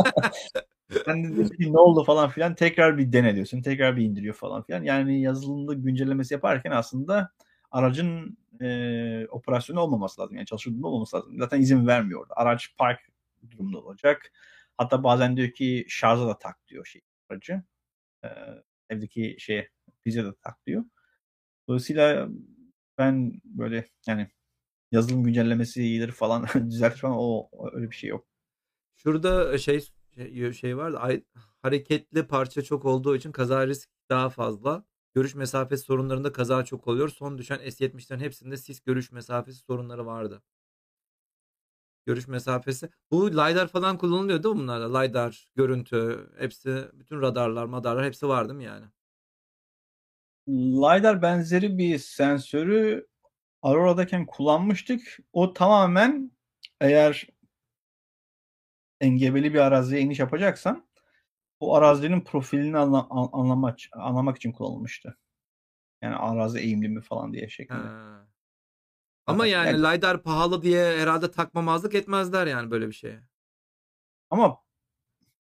ben de diyorum ki ne oldu falan filan tekrar bir dene diyorsun tekrar bir indiriyor falan filan. Yani yazılımda güncellemesi yaparken aslında aracın e, operasyonu olmaması lazım. Yani çalışır durumda olmaması lazım. Zaten izin vermiyor orada. Araç park durumda olacak. Hatta bazen diyor ki şarja da tak diyor şey aracı. Ee, evdeki şeye bize de tak diyor. Dolayısıyla ben böyle yani yazılım güncellemesi iyidir falan düzeltir falan o öyle bir şey yok. Şurada şey şey, şey var da hareketli parça çok olduğu için kaza risk daha fazla. Görüş mesafesi sorunlarında kaza çok oluyor. Son düşen S70'lerin hepsinde sis görüş mesafesi sorunları vardı. Görüş mesafesi. Bu LiDAR falan kullanılıyor değil mi bunlarda? LiDAR, görüntü, hepsi, bütün radarlar, madarlar hepsi var değil mi yani? LiDAR benzeri bir sensörü Aurora'dayken kullanmıştık. O tamamen eğer engebeli bir araziye iniş yapacaksan o arazinin profilini anla- an- anlamak, anlamak için kullanılmıştı. Yani arazi eğimli mi falan diye şeklinde. Ha. Ama yani, Yani- LiDAR pahalı diye herhalde takmamazlık etmezler yani böyle bir şeye. Ama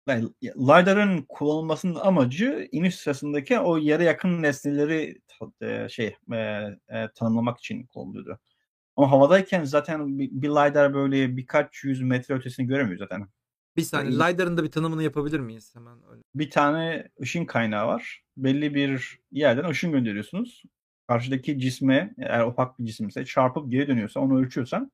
Yani LiDAR'ın kullanılmasının amacı iniş sırasındaki o yere yakın nesneleri e, şey e, e, tanımlamak için kullanılıyordu. Ama havadayken zaten bir, bir LiDAR böyle birkaç yüz metre ötesini göremiyor zaten. Bir saniye. Yani- LiDAR'ın da bir tanımını yapabilir miyiz? Hemen öyle. Bir tane ışın kaynağı var. Belli bir yerden ışın gönderiyorsunuz. Karşıdaki cisme eğer opak bir cisimse çarpıp geri dönüyorsa onu ölçüyorsan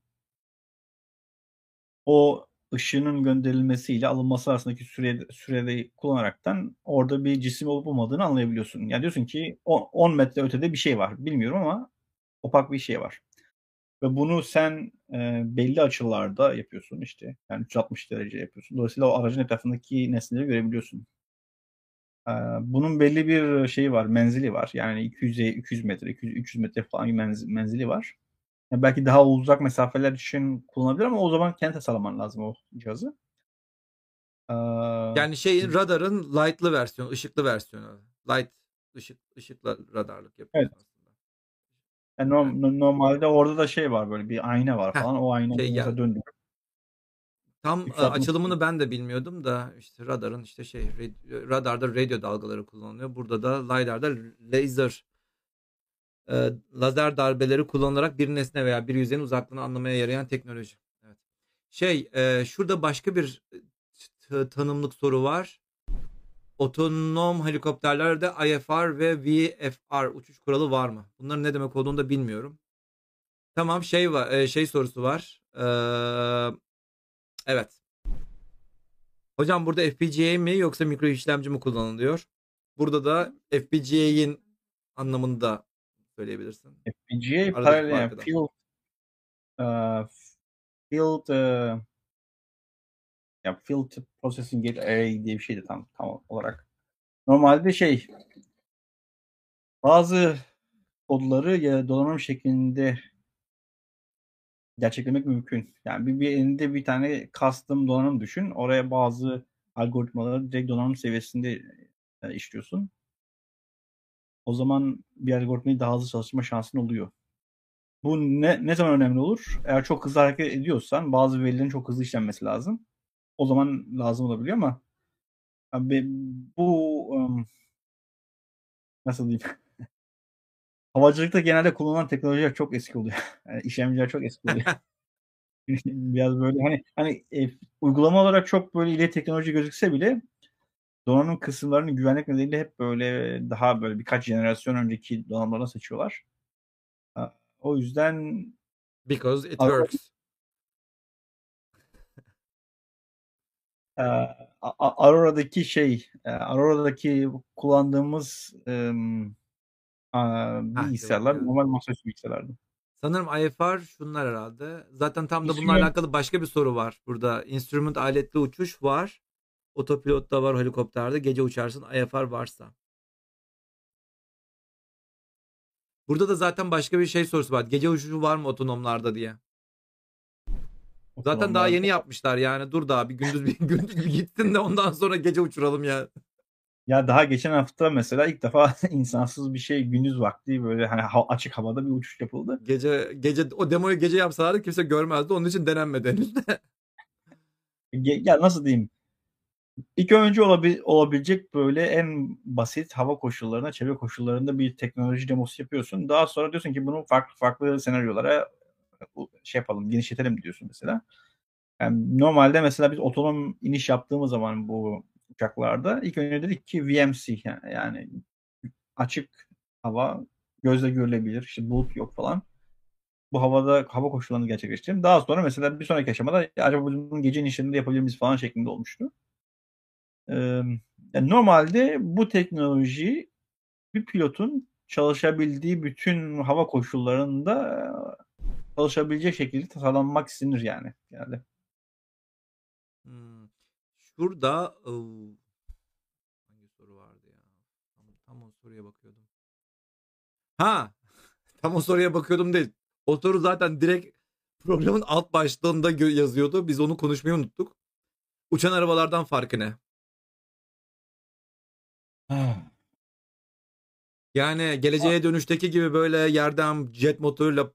o ışının gönderilmesiyle alınması arasındaki süre, süreyi kullanaraktan orada bir cisim olup olmadığını anlayabiliyorsun. Yani diyorsun ki 10 metre ötede bir şey var. Bilmiyorum ama opak bir şey var. Ve bunu sen e, belli açılarda yapıyorsun işte. Yani 360 derece yapıyorsun. Dolayısıyla o aracın etrafındaki nesneleri görebiliyorsun. E, bunun belli bir şeyi var, menzili var. Yani 200 200 metre, 200 300 metre falan bir menz- menzili var. Yani belki daha uzak mesafeler için kullanılabilir ama o zaman kendi tasarlaman lazım o cihazı. E, Yani şeyin radarın light'lı versiyonu, ışıklı versiyonu. Light ışık ışıkla radarlık yapıyor aslında. yani norm- no- normalde orada da şey var böyle bir ayna var Heh, falan. O ayna şey geldi. döndürüyor. Tam e, 360 açılımını ben de bilmiyordum da işte radarın işte şey radarda radyo dalgaları kullanılıyor. Burada da LiDAR'da laser e, lazer darbeleri kullanılarak bir nesne veya bir yüzeyin uzaklığını anlamaya yarayan teknoloji. Evet. Şey e, şurada başka bir t- tanımlık soru var. Otonom helikopterlerde IFR ve VFR uçuş kuralı var mı? Bunların ne demek olduğunu da bilmiyorum. Tamam şey var e, şey sorusu var. Ee, evet. Hocam burada FPGA mi yoksa mikro işlemci mi kullanılıyor? Burada da FPGA'in anlamını da söyleyebilirsin. FPGA paralel field uh, field uh, ya field processing gate array diye bir şeydi tam tam olarak. Normalde şey bazı kodları ya donanım şeklinde gerçeklemek mümkün. Yani bir, bir elinde bir tane custom donanım düşün. Oraya bazı algoritmaları direkt donanım seviyesinde e, işliyorsun. O zaman bir algoritmayı daha hızlı çalıştırma şansın oluyor. Bu ne, ne zaman önemli olur? Eğer çok hızlı hareket ediyorsan bazı verilerin çok hızlı işlenmesi lazım. O zaman lazım olabiliyor ama abi bu ım, nasıl diyeyim? Havacılıkta genelde kullanılan teknolojiler çok eski oluyor. Yani işlemciler çok eski oluyor. Biraz böyle hani hani e, uygulama olarak çok böyle ileri teknoloji gözükse bile donanım kısımlarını güvenlik nedeniyle hep böyle daha böyle birkaç jenerasyon önceki donanımlardan seçiyorlar. O yüzden Because it works. e, A- Aurora'daki şey, e, Aurora'daki kullandığımız ım, a, bilgisayarlar evet. normal masaüstü bilgisayarlardı. Sanırım IFR şunlar herhalde. Zaten tam da bununla alakalı başka bir soru var burada. Instrument aletli uçuş var. Otopilot da var helikopterde. Gece uçarsın IFR varsa. Burada da zaten başka bir şey sorusu var. Gece uçuşu var mı otonomlarda diye. Zaten daha Otonomlarda- yeni yapmışlar yani. Dur daha bir gündüz bir gündüz bir gitsin de ondan sonra gece uçuralım ya. Ya daha geçen hafta mesela ilk defa insansız bir şey gündüz vakti böyle hani ha- açık havada bir uçuş yapıldı. Gece gece o demoyu gece yapsalardı kimse görmezdi. Onun için denenmedi henüz de. Ya nasıl diyeyim? İlk önce olabi- olabilecek böyle en basit hava koşullarına, çevre koşullarında bir teknoloji demosu yapıyorsun. Daha sonra diyorsun ki bunu farklı farklı senaryolara bu- şey yapalım, genişletelim diyorsun mesela. Yani normalde mesela biz otonom iniş yaptığımız zaman bu uçaklarda ilk önce dedik ki VMC yani, yani açık hava gözle görülebilir. işte bulut yok falan. Bu havada hava koşullarını gerçekleştirelim. Daha sonra mesela bir sonraki aşamada "Ya acaba biz bunu gece inişlerinde yapabilir miyiz falan şeklinde olmuştu. Normalde bu teknoloji bir pilotun çalışabildiği bütün hava koşullarında çalışabilecek şekilde tasarlanmak istenir yani. yani. Hmm. Şurada hangi soru vardı ya? Tam, tam o soruya bakıyordum. Ha, tam o soruya bakıyordum değil. O soru zaten direkt programın alt başlığında yazıyordu. Biz onu konuşmayı unuttuk. Uçan arabalardan farkı ne? Yani geleceğe dönüşteki gibi böyle yerden jet motoruyla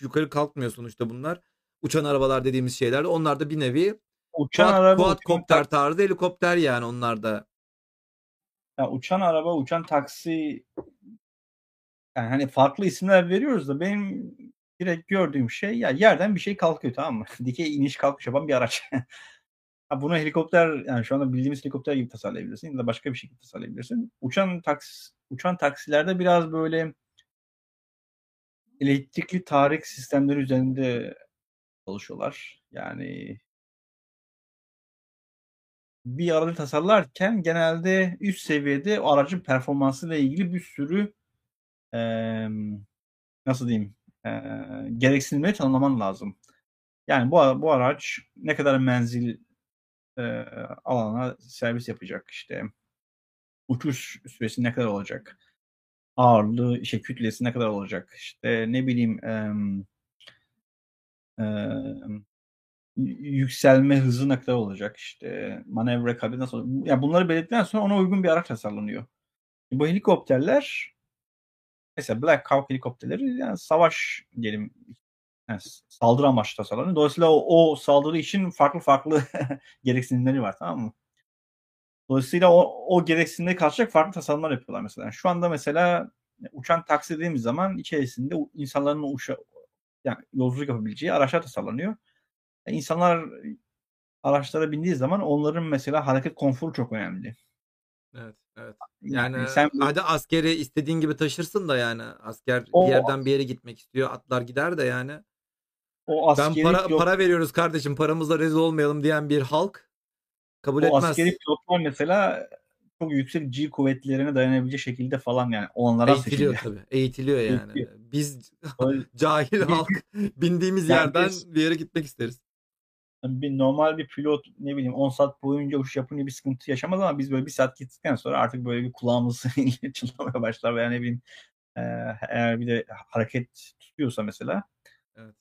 yukarı kalkmıyor sonuçta bunlar. Uçan arabalar dediğimiz şeyler. Onlar da bir nevi uçan Quad, araba, uçan quadcopter taksi, tarzı helikopter yani onlar da. ya uçan araba, uçan taksi yani hani farklı isimler veriyoruz da benim direkt gördüğüm şey ya yerden bir şey kalkıyor tamam mı? Dikey iniş kalkış yapan bir araç. Ha, bunu helikopter yani şu anda bildiğimiz helikopter gibi tasarlayabilirsin ya da başka bir şekilde tasarlayabilirsin. Uçan taksi uçan taksilerde biraz böyle elektrikli tarik sistemleri üzerinde çalışıyorlar. Yani bir aracı tasarlarken genelde üst seviyede o aracın performansıyla ilgili bir sürü emm, nasıl diyeyim, eee, gereksinimleri tanımlaman lazım. Yani bu bu araç ne kadar menzil, eee, alana servis yapacak, işte uçuş süresi ne kadar olacak, ağırlığı, işte kütlesi ne kadar olacak, işte ne bileyim, emm, yü yükselme hızı ne kadar olacak, işte manevra kabiliyeti nasıl olacak? Ya bunları belirttikten sonra ona uygun bir araç tasarlanıyor. Bu helikopterler mesela Black Hawk helikopterleri yani savaş diyelim yani saldırı amaçlı tasarlanıyor. Dolayısıyla o, o saldırı için farklı farklı gereksinimleri var tamam mı? Dolayısıyla o, o gereksinimleri karşılayacak farklı tasarımlar yapıyorlar mesela. Şu anda mesela uçan taksi dediğimiz zaman içerisinde insanların uça yani yolculuk yapabileceği araçlar tasarlanıyor. Yani insanlar araçlara bindiği zaman onların mesela hareket konforu çok önemli. Evet, evet. Yani, Yani sen hadi askeri istediğin gibi taşırsın da yani asker O- bir yerden bir yere gitmek istiyor atlar gider de yani. O Ben askeri para pilot- para veriyoruz kardeşim paramızla rezil olmayalım diyen bir halk kabul o etmez. askeri pilotlar mesela çok yüksek G kuvvetlerine dayanabilecek şekilde falan yani onlara Eğitiliyor tabii. Eğitiliyor yani. Eğitiliyor. Biz cahil halk bindiğimiz Yani yerden biz- bir yere gitmek isteriz. bir normal bir pilot ne bileyim 10 saat boyunca uçuş yapınca bir sıkıntı yaşamaz ama biz böyle bir saat gittikten sonra artık böyle bir kulağımız çınlamaya başlar veya ne bileyim eğer bir de hareket tutuyorsa mesela Evet.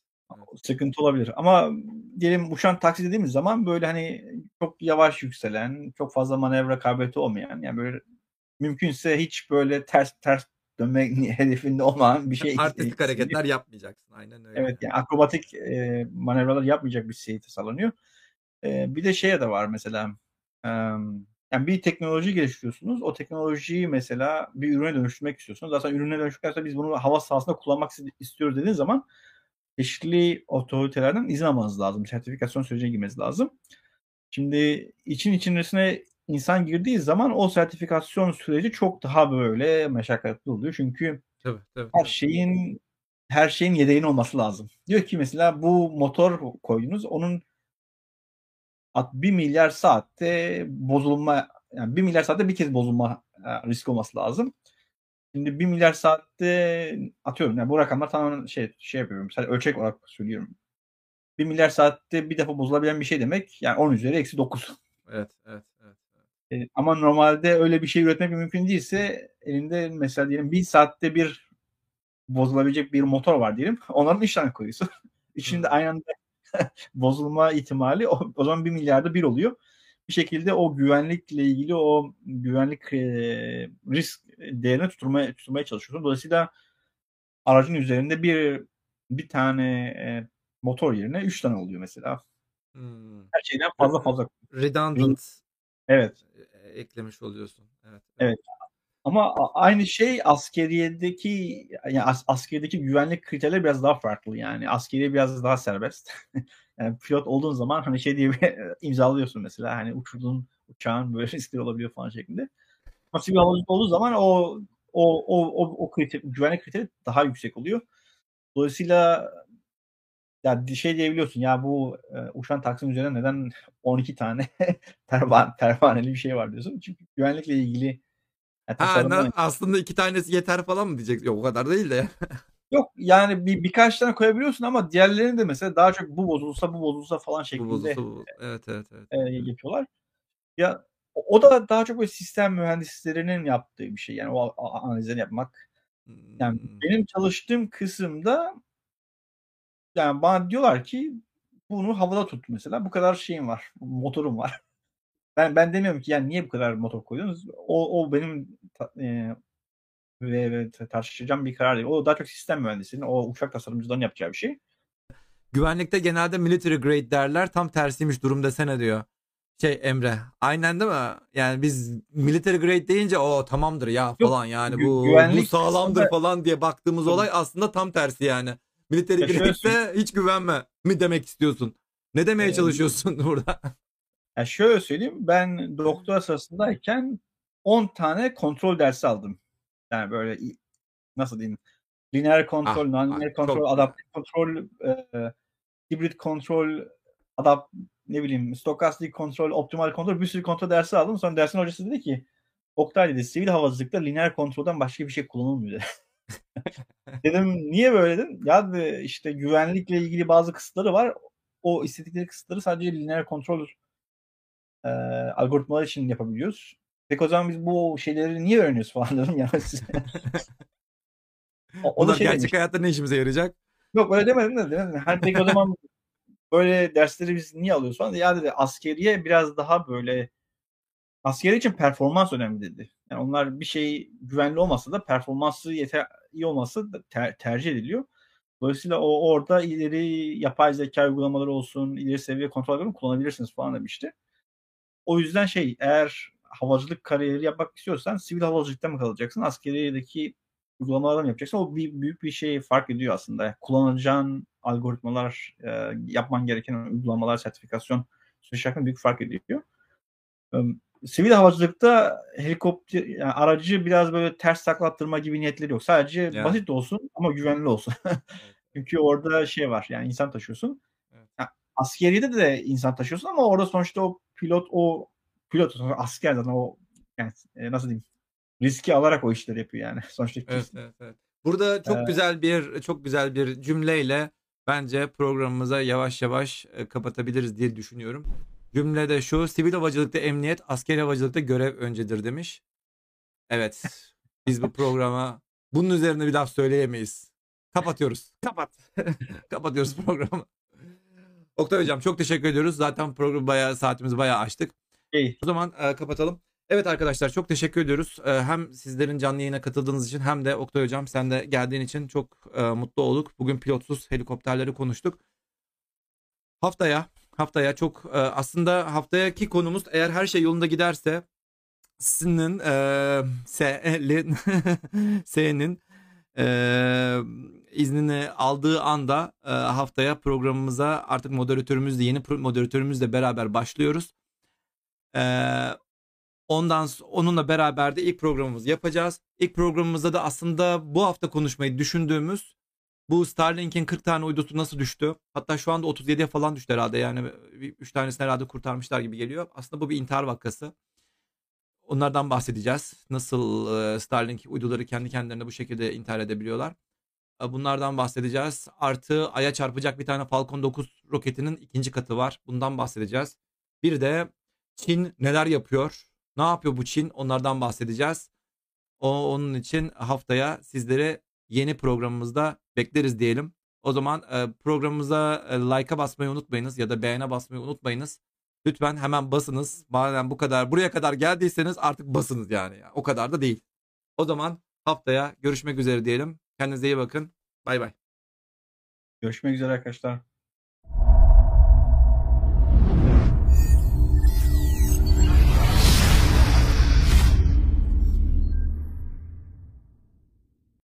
Sıkıntı olabilir. Ama diyelim uçan taksi dediğimiz zaman böyle hani çok yavaş yükselen, çok fazla manevra kabiliyeti olmayan yani böyle mümkünse hiç böyle ters ters dönme hedefinde olmayan bir şey. Artistik hareketler yapmayacaksın. Aynen öyle. Evet yani akrobatik e, manevralar yapmayacak bir şey tasarlanıyor. E, bir de şeye de var mesela e, yani bir teknoloji geliştiriyorsunuz. O teknolojiyi mesela bir ürüne dönüştürmek istiyorsunuz. Zaten ürüne dönüştükten sonra biz bunu hava sahasında kullanmak istiyoruz dediğiniz zaman çeşitli otoritelerden izin almanız lazım. Sertifikasyon sürecine girmeniz lazım. Şimdi için içerisine insan girdiği zaman o sertifikasyon süreci çok daha böyle meşakkatli oluyor. Çünkü Tabii, tabii, her şeyin her şeyin yedeğinin olması lazım. Diyor ki mesela bu motor koydunuz onun 1 milyar saatte bozulma yani 1 milyar saatte bir kez bozulma e, riski olması lazım. Şimdi 1 milyar saatte atıyorum yani bu rakamlar tamamen şey şey yapıyorum. Sadece ölçek olarak söylüyorum. 1 milyar saatte bir defa bozulabilen bir şey demek yani 10 üzeri eksi 9. Evet, evet, evet. E, ama normalde öyle bir şey üretmek mümkün değilse elinde mesela diyelim 1000 saatte bir bozulabilecek bir motor var diyelim. Onların 3 tane koyuyorsun. Üçünde Hı. aynı anda bozulma ihtimali o, o zaman 1 milyarda bir oluyor. Bir şekilde o güvenlikle ilgili o güvenlik e, risk değerini tutturmaya, tutturmaya çalışıyorsun. Dolayısıyla aracın üzerinde bir bir tane e, motor yerine 3 tane oluyor mesela. Hmm. Her şeyden fazla fazla. Redundant Evet. e, eklemiş oluyorsun. Evet. Evet. Ama aynı şey askeriyedeki yani as, askeriyedeki güvenlik kriterleri biraz daha farklı yani. Askeriye biraz daha serbest. yani pilot olduğun zaman hani şey diye bir imzalıyorsun mesela hani uçurduğun uçağın böyle riskleri olabiliyor falan şeklinde. Ama sivil havacılık olduğu zaman o o o o, o kriter, güvenlik kriteri daha yüksek oluyor. Dolayısıyla ya şey diyebiliyorsun ya bu e, uçan taksinin üzerine neden 12 tane pervan, pervaneli bir şey var diyorsun. Çünkü güvenlikle ilgili yani Ha, na- aslında iki tanesi yeter falan mı diyeceksin? Yok o kadar değil de. Yok yani bir birkaç tane koyabiliyorsun ama diğerlerini de mesela daha çok bu bozulsa bu bozulsa falan bu şeklinde bozulsa bu. Evet, evet, evet. e, yapıyorlar. Ya o da daha çok böyle sistem mühendislerinin yaptığı bir şey. Yani o analizleri yapmak. Yani Hmm. benim çalıştığım kısımda yani bana diyorlar ki bunu havada tut mesela. Bu kadar şeyim var. Motorum var. Ben ben demiyorum ki yani niye bu kadar motor koyuyorsunuz? O o benim e, ve, ve tartışacağım bir karar değil. O daha çok sistem mühendisinin, o uçak tasarımcılarının yapacağı bir şey. Güvenlikte genelde military grade derler. Tam tersiymiş durum desene diyor. Şey Emre. Aynen değil mi? Yani biz military grade deyince o tamamdır ya falan yani gü- bu bu güvenlik sağlamdır kısmında- falan diye baktığımız olay aslında tam tersi yani. Military Ya şöyle grade'de hiç güvenme mi demek istiyorsun? Ne demeye Ee, çalışıyorsun burada? Ya şöyle söyleyeyim. Ben doktora sırasındayken 10 tane kontrol dersi aldım. Yani böyle i- nasıl diyeyim? Lineer kontrol, Ah, non-lineer ah, kontrol, çok adaptif kontrol, e, hibrit kontrol, adapt ne bileyim stokastik kontrol, optimal kontrol bir sürü kontrol dersi aldım. Sonra dersin hocası dedi ki Oktay dedi sivil havacılıkta lineer kontrolden başka bir şey kullanılmıyor dedi. dedim niye böyle dedim. Ya dedi, işte güvenlikle ilgili bazı kısıtları var. O istedikleri kısıtları sadece lineer kontrol e, algoritmalar için yapabiliyoruz. Peki o zaman biz bu şeyleri niye öğreniyoruz falan dedim ya size. o, o da şey gerçek demiş. hayatta ne işimize yarayacak? Yok öyle demedim de demedim. Hani peki o zaman böyle dersleri biz niye alıyoruz falan. Ya dedi askeriye biraz daha böyle askeri için performans önemli dedi. Yani onlar bir şey güvenli olmasa da performansı yeter iyi olması ter- tercih ediliyor. Dolayısıyla o orada ileri yapay zeka uygulamaları olsun, ileri seviye kontrol algoritmaları kullanabilirsiniz falan demişti. O yüzden şey eğer havacılık kariyeri yapmak istiyorsan sivil havacılıkta mı kalacaksın? Askeriyedeki uygulamalarla mı yapacaksın? O bir, büyük bir şey fark ediyor aslında. Kullanacağın algoritmalar, e, yapman gereken uygulamalar, sertifikasyon süreci hakkında büyük fark ediyor. E, sivil havacılıkta helikopter yani aracı biraz böyle ters taklattırma gibi niyetleri yok. Sadece Ya. basit olsun ama güvenli olsun. Çünkü orada şey var yani insan taşıyorsun. Evet. Ya, askeriyede de insan taşıyorsun ama orada sonuçta o pilot o pilot asker zaten o yani e, nasıl diyeyim riski alarak o işleri yapıyor yani. Sonuçta Evet, evet, evet. Burada çok Ee, güzel bir çok güzel bir cümleyle bence programımıza yavaş yavaş e, kapatabiliriz diye düşünüyorum. Cümle de şu: sivil havacılıkta emniyet, askeri havacılıkta görev öncedir demiş. Evet. Biz bu programa bunun üzerine bir laf söyleyemeyiz. Kapatıyoruz. Kapat. Kapatıyoruz programı. Oktay Hocam çok teşekkür ediyoruz. Zaten programı bayağı saatimizi bayağı açtık. şey, O zaman e, kapatalım. Evet arkadaşlar çok teşekkür ediyoruz. E, hem sizlerin canlı yayına katıldığınız için hem de Oktay Hocam sen de geldiğin için çok e, mutlu olduk. Bugün pilotsuz helikopterleri konuştuk. Haftaya haftaya çok e, aslında haftayaki konumuz eğer her şey yolunda giderse sizin e, S'nin S'nin e, iznini aldığı anda e, haftaya programımıza artık moderatörümüzle yeni moderatörümüzle beraber başlıyoruz. Ee, ondan onunla beraber de ilk programımızı yapacağız. İlk programımızda da aslında bu hafta konuşmayı düşündüğümüz bu Starlink'in 40 tane uydusu nasıl düştü? Hatta şu anda 37'ye falan düştü herhalde. Yani 3 tanesini herhalde kurtarmışlar gibi geliyor. Aslında bu bir intihar vakası. Onlardan bahsedeceğiz. Nasıl Starlink uyduları kendi kendilerine bu şekilde intihar edebiliyorlar. Bunlardan bahsedeceğiz. Artı Ay'a çarpacak bir tane Falcon 9 roketinin ikinci katı var. Bundan bahsedeceğiz. Bir de Çin neler yapıyor? Ne yapıyor bu Çin? Onlardan bahsedeceğiz. O, onun için haftaya sizleri yeni programımızda bekleriz diyelim. O zaman e, programımıza e, like'a basmayı unutmayınız ya da beğene basmayı unutmayınız. Lütfen hemen basınız. Madem bu kadar buraya kadar geldiyseniz artık basınız yani. O kadar da değil. O zaman haftaya görüşmek üzere diyelim. Kendinize iyi bakın. Bay bay. görüşmek üzere arkadaşlar.